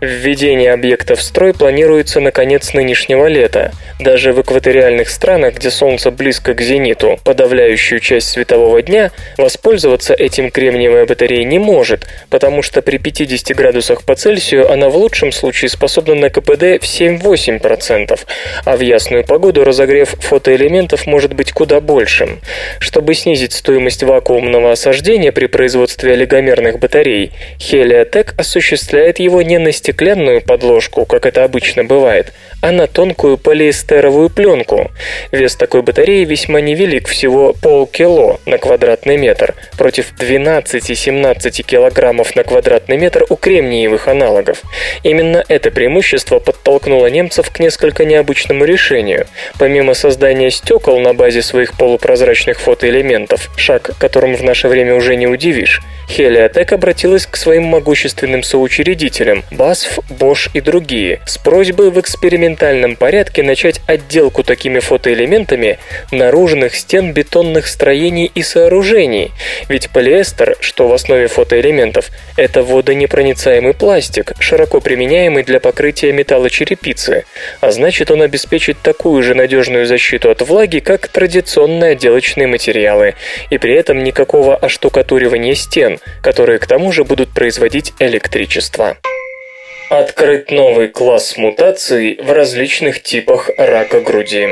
Введение объекта в строй планируется на конец нынешнего лета. Даже в экваториальных странах, где Солнце близко к зениту, подавляющую часть светового дня, воспользоваться этим кремниевая батарея не может, потому что при 50 градусах по Цельсию она в лучшем случае способна на КПД в 7-8%, 10%, а в ясную погоду разогрев фотоэлементов может быть куда большим. Чтобы снизить стоимость вакуумного осаждения при производстве олигомерных батарей, Heliotech осуществляет его не на стеклянную подложку, как это обычно бывает, а на тонкую полиэстеровую пленку. Вес такой батареи весьма невелик, всего полкило на квадратный метр, против 12-17 килограммов на квадратный метр у кремниевых аналогов. Именно это преимущество подтолкнуло немцев к несколько необычному решению. Помимо создания стекол на базе своих полупрозрачных фотоэлементов, шаг которым в наше время уже не удивишь, Heliotech обратилась к своим могущественным соучредителям BASF, Bosch и другие с просьбой в экспериментальном порядке начать отделку такими фотоэлементами наружных стен бетонных строений и сооружений. Ведь полиэстер, что в основе фотоэлементов, это водонепроницаемый пластик, широко применяемый для покрытия металлочерепицы, а значит он обеспечит такую же надежную защиту от влаги, как традиционные отделочные материалы, и при этом никакого оштукатуривания стен, которые к тому же будут производить электричество. Открыт новый класс мутаций в различных типах рака груди.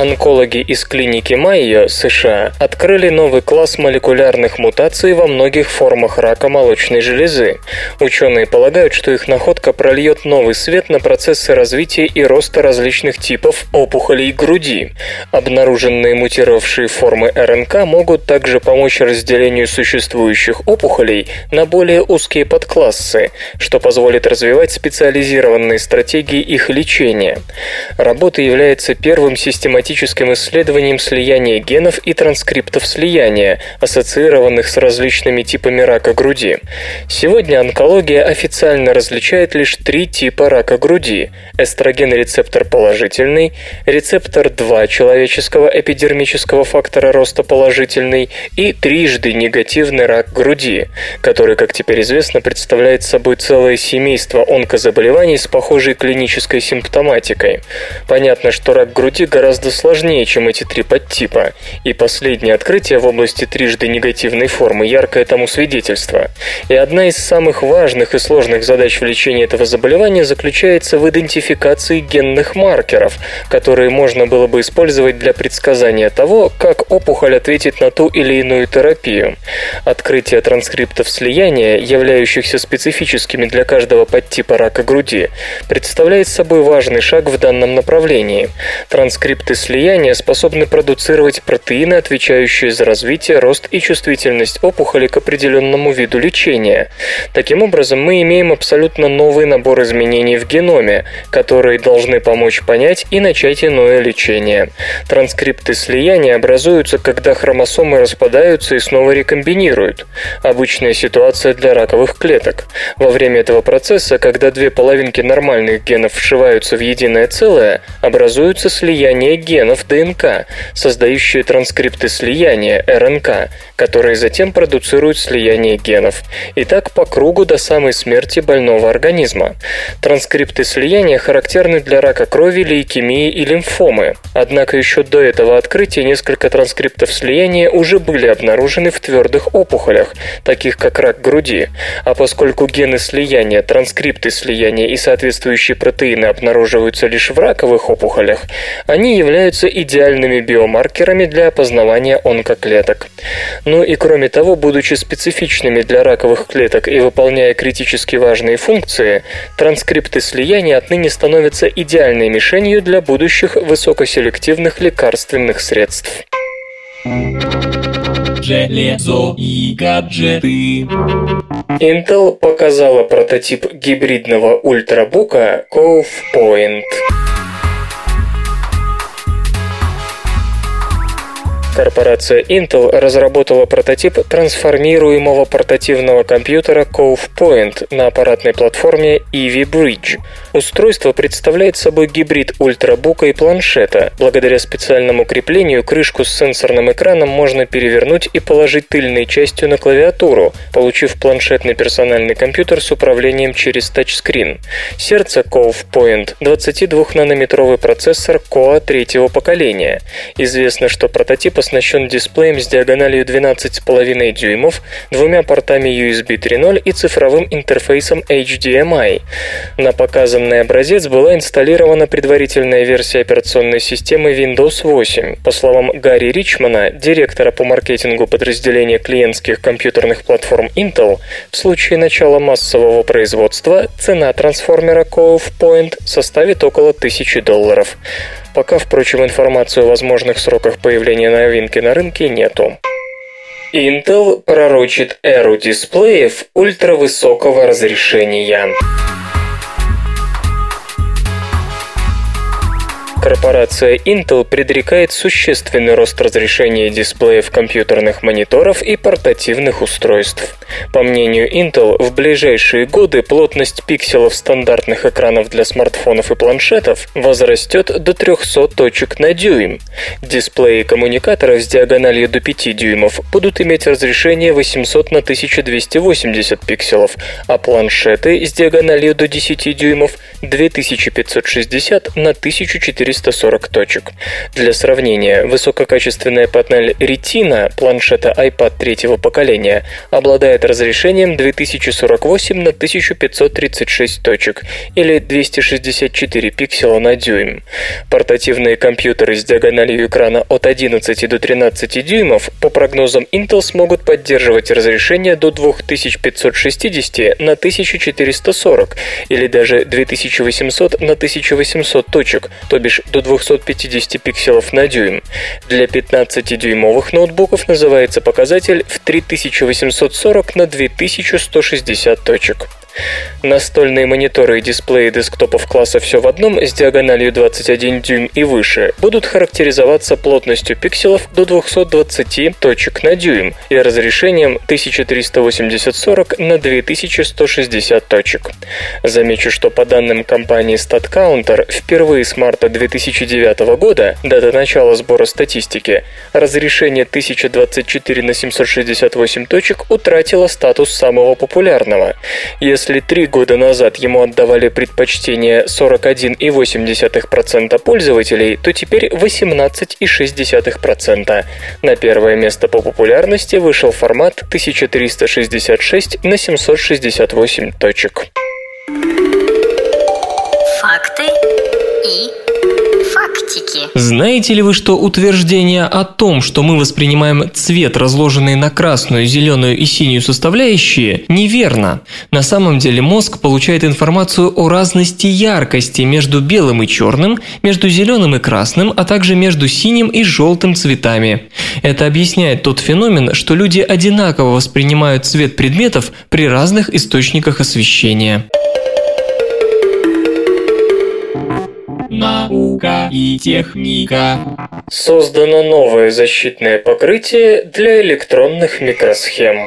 Онкологи из клиники Майо, США, открыли новый класс молекулярных мутаций во многих формах рака молочной железы. Ученые полагают, что их находка прольет новый свет на процессы развития и роста различных типов опухолей груди. Обнаруженные мутировавшие формы РНК могут также помочь разделению существующих опухолей на более узкие подклассы, что позволит развивать специализированные стратегии их лечения. Работа является первым систематическим систематическим исследованием слияния генов и транскриптов слияния, ассоциированных с различными типами рака груди. Сегодня онкология официально различает лишь три типа рака груди – эстроген-рецептор положительный, рецептор 2 человеческого эпидермического фактора роста положительный и трижды негативный рак груди, который, как теперь известно, представляет собой целое семейство онкозаболеваний с похожей клинической симптоматикой. Понятно, что рак груди гораздо гораздо сложнее, чем эти три подтипа, и последнее открытие в области трижды негативной формы яркое тому свидетельство. И одна из самых важных и сложных задач в лечении этого заболевания заключается в идентификации генных маркеров, которые можно было бы использовать для предсказания того, как опухоль ответит на ту или иную терапию. Открытие транскриптов слияния, являющихся специфическими для каждого подтипа рака груди, представляет собой важный шаг в данном направлении. Транскрипты слияния способны продуцировать протеины, отвечающие за развитие, рост и чувствительность опухоли к определенному виду лечения. Таким образом, мы имеем абсолютно новый набор изменений в геноме, которые должны помочь понять и начать иное лечение. Транскрипты слияния образуются, когда хромосомы распадаются и снова рекомбинируют. Обычная ситуация для раковых клеток. Во время этого процесса, когда две половинки нормальных генов вшиваются в единое целое, образуются слияния генов ДНК, создающие транскрипты слияния РНК, которые затем продуцируют слияние генов. И так по кругу до самой смерти больного организма. Транскрипты слияния характерны для рака крови, лейкемии и лимфомы. Однако еще до этого открытия несколько транскриптов слияния уже были обнаружены в твердых опухолях, таких как рак груди. А поскольку гены слияния, транскрипты слияния и соответствующие протеины обнаруживаются лишь в раковых опухолях, они являются идеальными биомаркерами для опознавания онкоклеток. Ну и кроме того, будучи специфичными для раковых клеток и выполняя критически важные функции, транскрипты слияния отныне становятся идеальной мишенью для будущих высокоселективных лекарственных средств. Железо и гаджеты. Intel показала прототип гибридного ультрабука Cove Point. Корпорация Intel разработала прототип трансформируемого портативного компьютера Cove Point на аппаратной платформе Ivy Bridge. Устройство представляет собой гибрид ультрабука и планшета. Благодаря специальному креплению крышку с сенсорным экраном можно перевернуть и положить тыльной частью на клавиатуру, получив планшетный персональный компьютер с управлением через тачскрин. Сердце Cove Point – 22-нанометровый процессор Core третьего поколения. Известно, что прототип оснащен дисплеем с диагональю 12,5 дюймов, двумя портами USB 3.0 и цифровым интерфейсом HDMI. На показанный образец была инсталлирована предварительная версия операционной системы Windows 8. По словам Гарри Ричмана, директора по маркетингу подразделения клиентских компьютерных платформ Intel, в случае начала массового производства цена трансформера Cove Point составит около 1000 долларов. Пока, впрочем, информацию о возможных сроках появления новинки на рынке нету. Intel пророчит эру дисплеев ультравысокого разрешения. Корпорация Intel предрекает существенный рост разрешения дисплеев компьютерных мониторов и портативных устройств. По мнению Intel, в ближайшие годы плотность пикселов стандартных экранов для смартфонов и планшетов возрастет до 300 точек на дюйм. Дисплеи коммуникаторов с диагональю до 5 дюймов будут иметь разрешение 800 на 1280 пикселов, а планшеты с диагональю до 10 дюймов 2560 на 1400 440 точек. Для сравнения, высококачественная панель Retina планшета iPad третьего поколения обладает разрешением 2048 на 1536 точек или 264 пикселя на дюйм. Портативные компьютеры с диагональю экрана от 11 до 13 дюймов по прогнозам Intel смогут поддерживать разрешение до 2560 на 1440 или даже 2800 на 1800 точек, то бишь до 250 пикселов на дюйм. Для 15-дюймовых ноутбуков называется показатель в 3840 на 2160 точек. Настольные мониторы и дисплеи десктопов класса «Все в одном» с диагональю 21 дюйм и выше будут характеризоваться плотностью пикселов до 220 точек на дюйм и разрешением 1380-40 на 2160 точек. Замечу, что по данным компании StatCounter, впервые с марта 2009 года, дата начала сбора статистики, разрешение 1024 на 768 точек утратило статус самого популярного. Если если три года назад ему отдавали предпочтение 41,8% пользователей, то теперь 18,6%. На первое место по популярности вышел формат 1366 на 768 точек. Знаете ли вы, что утверждение о том, что мы воспринимаем цвет, разложенный на красную, зеленую и синюю составляющие, неверно? На самом деле мозг получает информацию о разности яркости между белым и черным, между зеленым и красным, а также между синим и желтым цветами. Это объясняет тот феномен, что люди одинаково воспринимают цвет предметов при разных источниках освещения. Наука и техника. Создано новое защитное покрытие для электронных микросхем.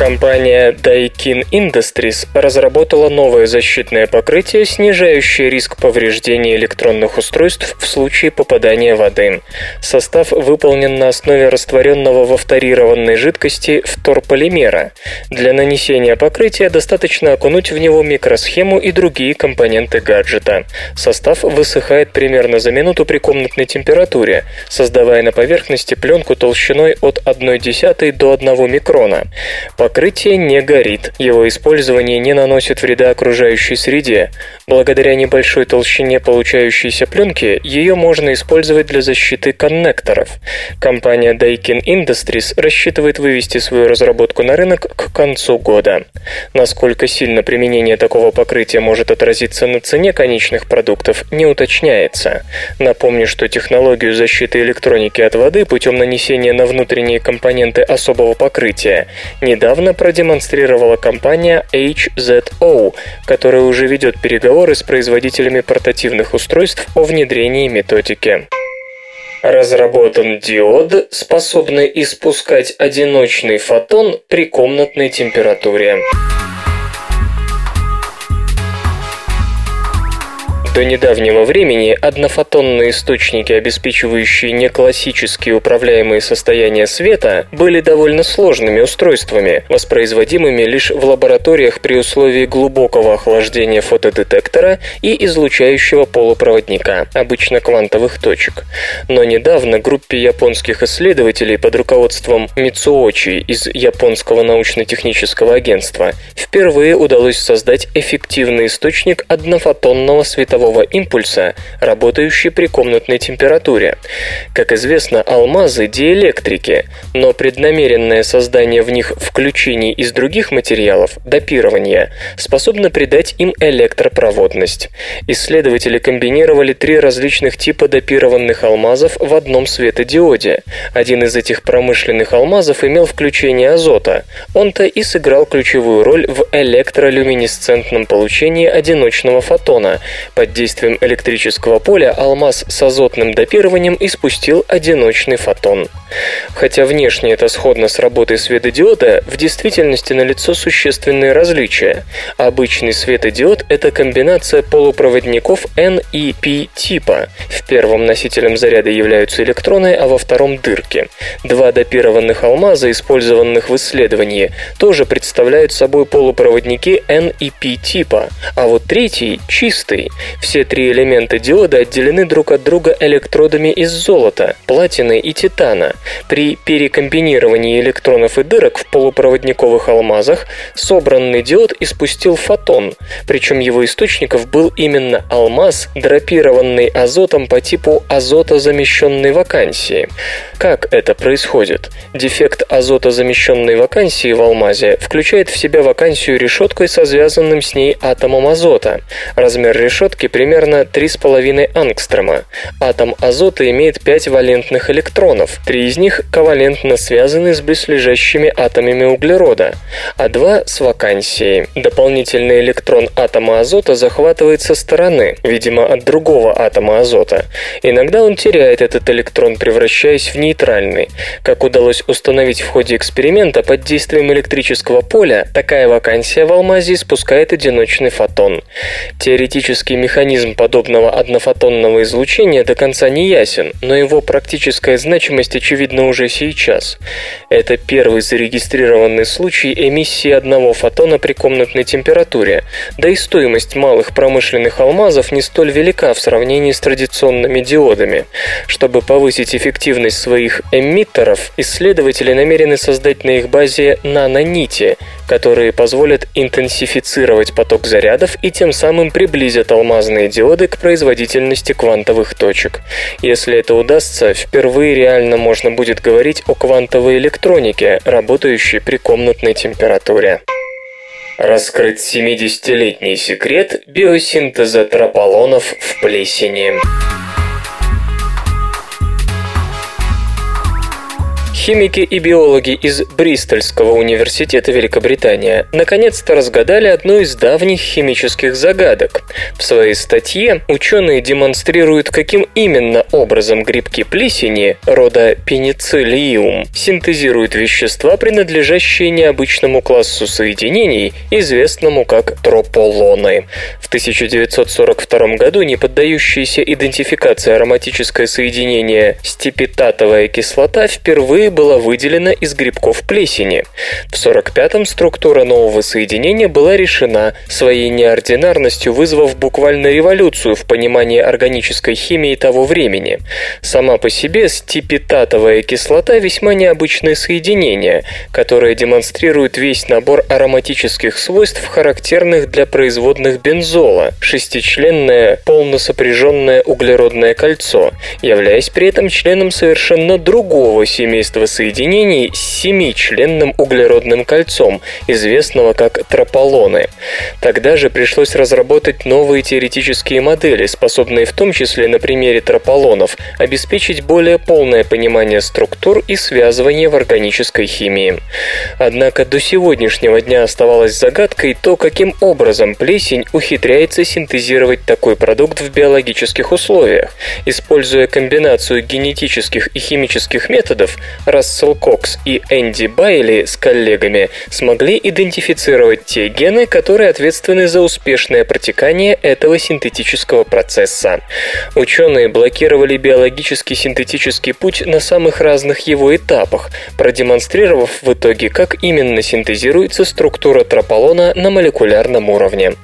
Компания Daikin Industries разработала новое защитное покрытие, снижающее риск повреждения электронных устройств в случае попадания воды. Состав выполнен на основе растворенного во фторированной жидкости фторполимера. Для нанесения покрытия достаточно окунуть в него микросхему и другие компоненты гаджета. Состав высыхает примерно за минуту при комнатной температуре, создавая на поверхности пленку толщиной от 0,1 до 1 микрона. Покрытие не горит, его использование не наносит вреда окружающей среде. Благодаря небольшой толщине получающейся пленки ее можно использовать для защиты коннекторов. Компания Daikin Industries рассчитывает вывести свою разработку на рынок к концу года. Насколько сильно применение такого покрытия может отразиться на цене конечных продуктов, не уточняется. Напомню, что технологию защиты электроники от воды путем нанесения на внутренние компоненты особого покрытия недавно продемонстрировала компания HZO, которая уже ведет переговоры с производителями портативных устройств о внедрении методики. Разработан диод, способный испускать одиночный фотон при комнатной температуре. До недавнего времени однофотонные источники, обеспечивающие неклассические управляемые состояния света, были довольно сложными устройствами, воспроизводимыми лишь в лабораториях при условии глубокого охлаждения фотодетектора и излучающего полупроводника, обычно квантовых точек. Но недавно группе японских исследователей под руководством Мицуочи из Японского научно-технического агентства впервые удалось создать эффективный источник однофотонного светового светового импульса, работающий при комнатной температуре. Как известно, алмазы – диэлектрики, но преднамеренное создание в них включений из других материалов, допирование, способно придать им электропроводность. Исследователи комбинировали три различных типа допированных алмазов в одном светодиоде. Один из этих промышленных алмазов имел включение азота. Он-то и сыграл ключевую роль в электролюминесцентном получении одиночного фотона, под действием электрического поля алмаз с азотным допированием испустил одиночный фотон. Хотя внешне это сходно с работой светодиода, в действительности налицо существенные различия. Обычный светодиод – это комбинация полупроводников N и P типа. В первом носителем заряда являются электроны, а во втором – дырки. Два допированных алмаза, использованных в исследовании, тоже представляют собой полупроводники N и P типа, а вот третий – чистый. Все три элемента диода отделены друг от друга электродами из золота, платины и титана. При перекомбинировании электронов и дырок в полупроводниковых алмазах собранный диод испустил фотон, причем его источников был именно алмаз, драпированный азотом по типу азотозамещенной вакансии. Как это происходит? Дефект азотозамещенной вакансии в алмазе включает в себя вакансию решеткой со связанным с ней атомом азота. Размер решетки примерно 3,5 ангстрома. Атом азота имеет 5 валентных электронов, 3 из них ковалентно связаны с близлежащими атомами углерода, а два с вакансией. Дополнительный электрон атома азота захватывает со стороны, видимо, от другого атома азота. Иногда он теряет этот электрон, превращаясь в нейтральный. Как удалось установить в ходе эксперимента, под действием электрического поля такая вакансия в алмазе испускает одиночный фотон. Теоретический механизм подобного однофотонного излучения до конца не ясен, но его практическая значимость очевидна видно уже сейчас. Это первый зарегистрированный случай эмиссии одного фотона при комнатной температуре, да и стоимость малых промышленных алмазов не столь велика в сравнении с традиционными диодами. Чтобы повысить эффективность своих эмиттеров, исследователи намерены создать на их базе нанонити, которые позволят интенсифицировать поток зарядов и тем самым приблизят алмазные диоды к производительности квантовых точек. Если это удастся, впервые реально можно будет говорить о квантовой электронике, работающей при комнатной температуре. Раскрыт 70-летний секрет биосинтеза трополонов в плесени. Химики и биологи из Бристольского университета Великобритания наконец-то разгадали одну из давних химических загадок. В своей статье ученые демонстрируют, каким именно образом грибки плесени рода пенициллиум синтезируют вещества, принадлежащие необычному классу соединений, известному как трополоны. В 1942 году не поддающееся идентификации ароматическое соединение степитатовая кислота впервые была выделена из грибков плесени. В 45-м структура нового соединения была решена, своей неординарностью вызвав буквально революцию в понимании органической химии того времени. Сама по себе стипитатовая кислота весьма необычное соединение, которое демонстрирует весь набор ароматических свойств, характерных для производных бензола, шестичленное полносопряженное углеродное кольцо, являясь при этом членом совершенно другого семейства соединений с семичленным углеродным кольцом, известного как трополоны. Тогда же пришлось разработать новые теоретические модели, способные в том числе на примере трополонов обеспечить более полное понимание структур и связывания в органической химии. Однако до сегодняшнего дня оставалось загадкой то, каким образом плесень ухитряется синтезировать такой продукт в биологических условиях. Используя комбинацию генетических и химических методов, Рассел Кокс и Энди Байли с коллегами смогли идентифицировать те гены, которые ответственны за успешное протекание этого синтетического процесса. Ученые блокировали биологический синтетический путь на самых разных его этапах, продемонстрировав в итоге, как именно синтезируется структура трополона на молекулярном уровне.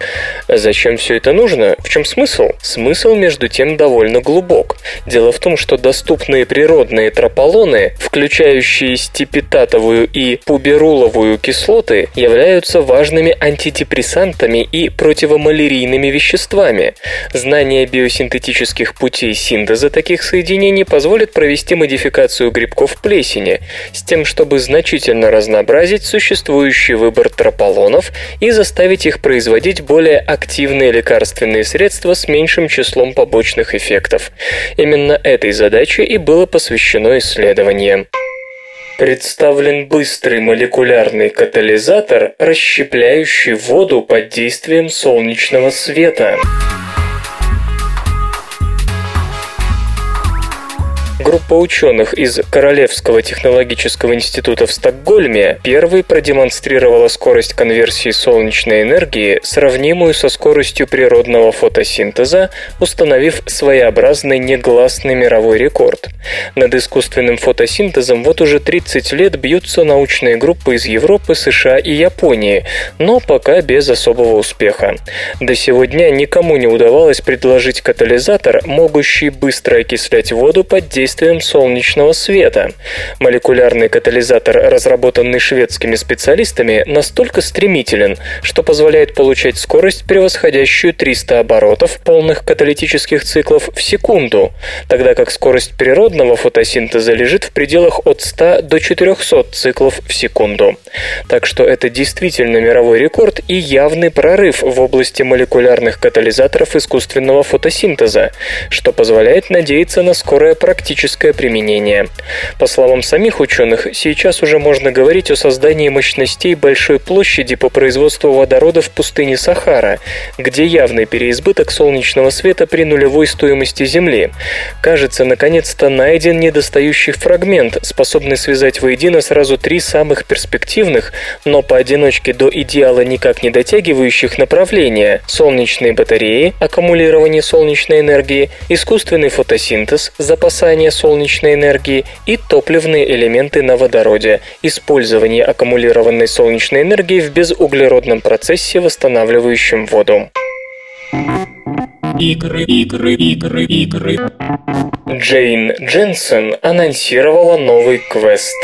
Зачем все это нужно? В чем смысл? Смысл, между тем, довольно глубок. Дело в том, что доступные природные трополоны, включая включающие степитатовую и пуберуловую кислоты, являются важными антидепрессантами и противомалярийными веществами. Знание биосинтетических путей синтеза таких соединений позволит провести модификацию грибков плесени с тем, чтобы значительно разнообразить существующий выбор трополонов и заставить их производить более активные лекарственные средства с меньшим числом побочных эффектов. Именно этой задаче и было посвящено исследование представлен быстрый молекулярный катализатор, расщепляющий воду под действием солнечного света. Группа ученых из Королевского технологического института в Стокгольме первой продемонстрировала скорость конверсии солнечной энергии, сравнимую со скоростью природного фотосинтеза, установив своеобразный негласный мировой рекорд. Над искусственным фотосинтезом вот уже 30 лет бьются научные группы из Европы, США и Японии, но пока без особого успеха. До сегодня никому не удавалось предложить катализатор, могущий быстро окислять воду под действием действием солнечного света. Молекулярный катализатор, разработанный шведскими специалистами, настолько стремителен, что позволяет получать скорость, превосходящую 300 оборотов полных каталитических циклов в секунду, тогда как скорость природного фотосинтеза лежит в пределах от 100 до 400 циклов в секунду. Так что это действительно мировой рекорд и явный прорыв в области молекулярных катализаторов искусственного фотосинтеза, что позволяет надеяться на скорое практическое практическое применение. По словам самих ученых, сейчас уже можно говорить о создании мощностей большой площади по производству водорода в пустыне Сахара, где явный переизбыток солнечного света при нулевой стоимости Земли. Кажется, наконец-то найден недостающий фрагмент, способный связать воедино сразу три самых перспективных, но поодиночке до идеала никак не дотягивающих направления – солнечные батареи, аккумулирование солнечной энергии, искусственный фотосинтез, запасание солнечной энергии и топливные элементы на водороде, использование аккумулированной солнечной энергии в безуглеродном процессе, восстанавливающем воду. Игры, игры, игры, игры. Джейн Дженсен анонсировала новый квест.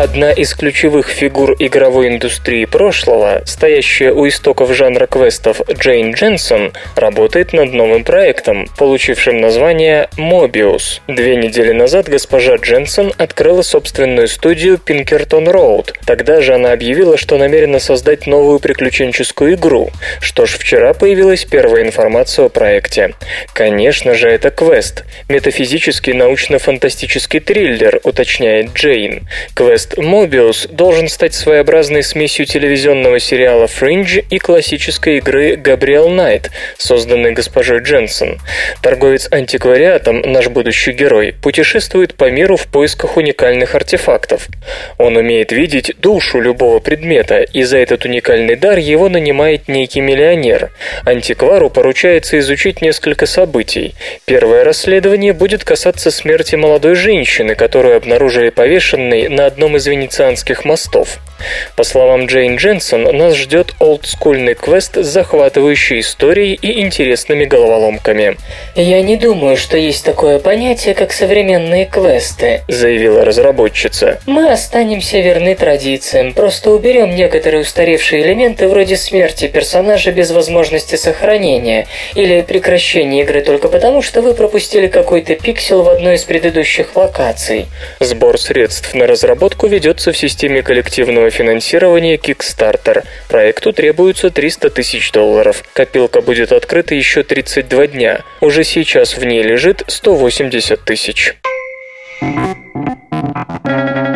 Одна из ключевых фигур игровой индустрии прошлого, стоящая у истоков жанра квестов Джейн Дженсон, работает над новым проектом, получившим название Mobius. Две недели назад госпожа Дженсон открыла собственную студию Pinkerton Road. Тогда же она объявила, что намерена создать новую приключенческую игру. Что ж, вчера появилась первая информация о проекте. Конечно же, это квест. Метафизический научно-фантастический триллер, уточняет Джейн. Квест Mobius должен стать своеобразной смесью телевизионного сериала Fringe и классической игры Gabriel Knight, созданной госпожой Дженсон. Торговец антиквариатом, наш будущий герой, путешествует по миру в поисках уникальных артефактов. Он умеет видеть душу любого предмета, и за этот уникальный дар его нанимает некий миллионер. Антиквару поручается изучить несколько событий. Первое расследование будет касаться смерти молодой женщины, которую обнаружили повешенной на одном из венецианских мостов. По словам Джейн Дженсон, нас ждет олдскульный квест с захватывающей историей и интересными головоломками. «Я не думаю, что есть такое понятие, как современные квесты», — заявила разработчица. «Мы останемся верны традициям, просто уберем некоторые устаревшие элементы вроде смерти персонажа без возможности сохранения или прекращения игры только потому, что вы пропустили какой-то пиксель в одной из предыдущих локаций». Сбор средств на разработку ведется в системе коллективного финансирования Kickstarter. Проекту требуется 300 тысяч долларов. Копилка будет открыта еще 32 дня. Уже сейчас в ней лежит 180 тысяч.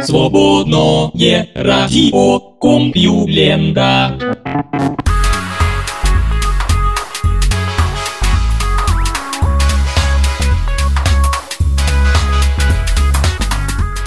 Свободное радио Компьюлента.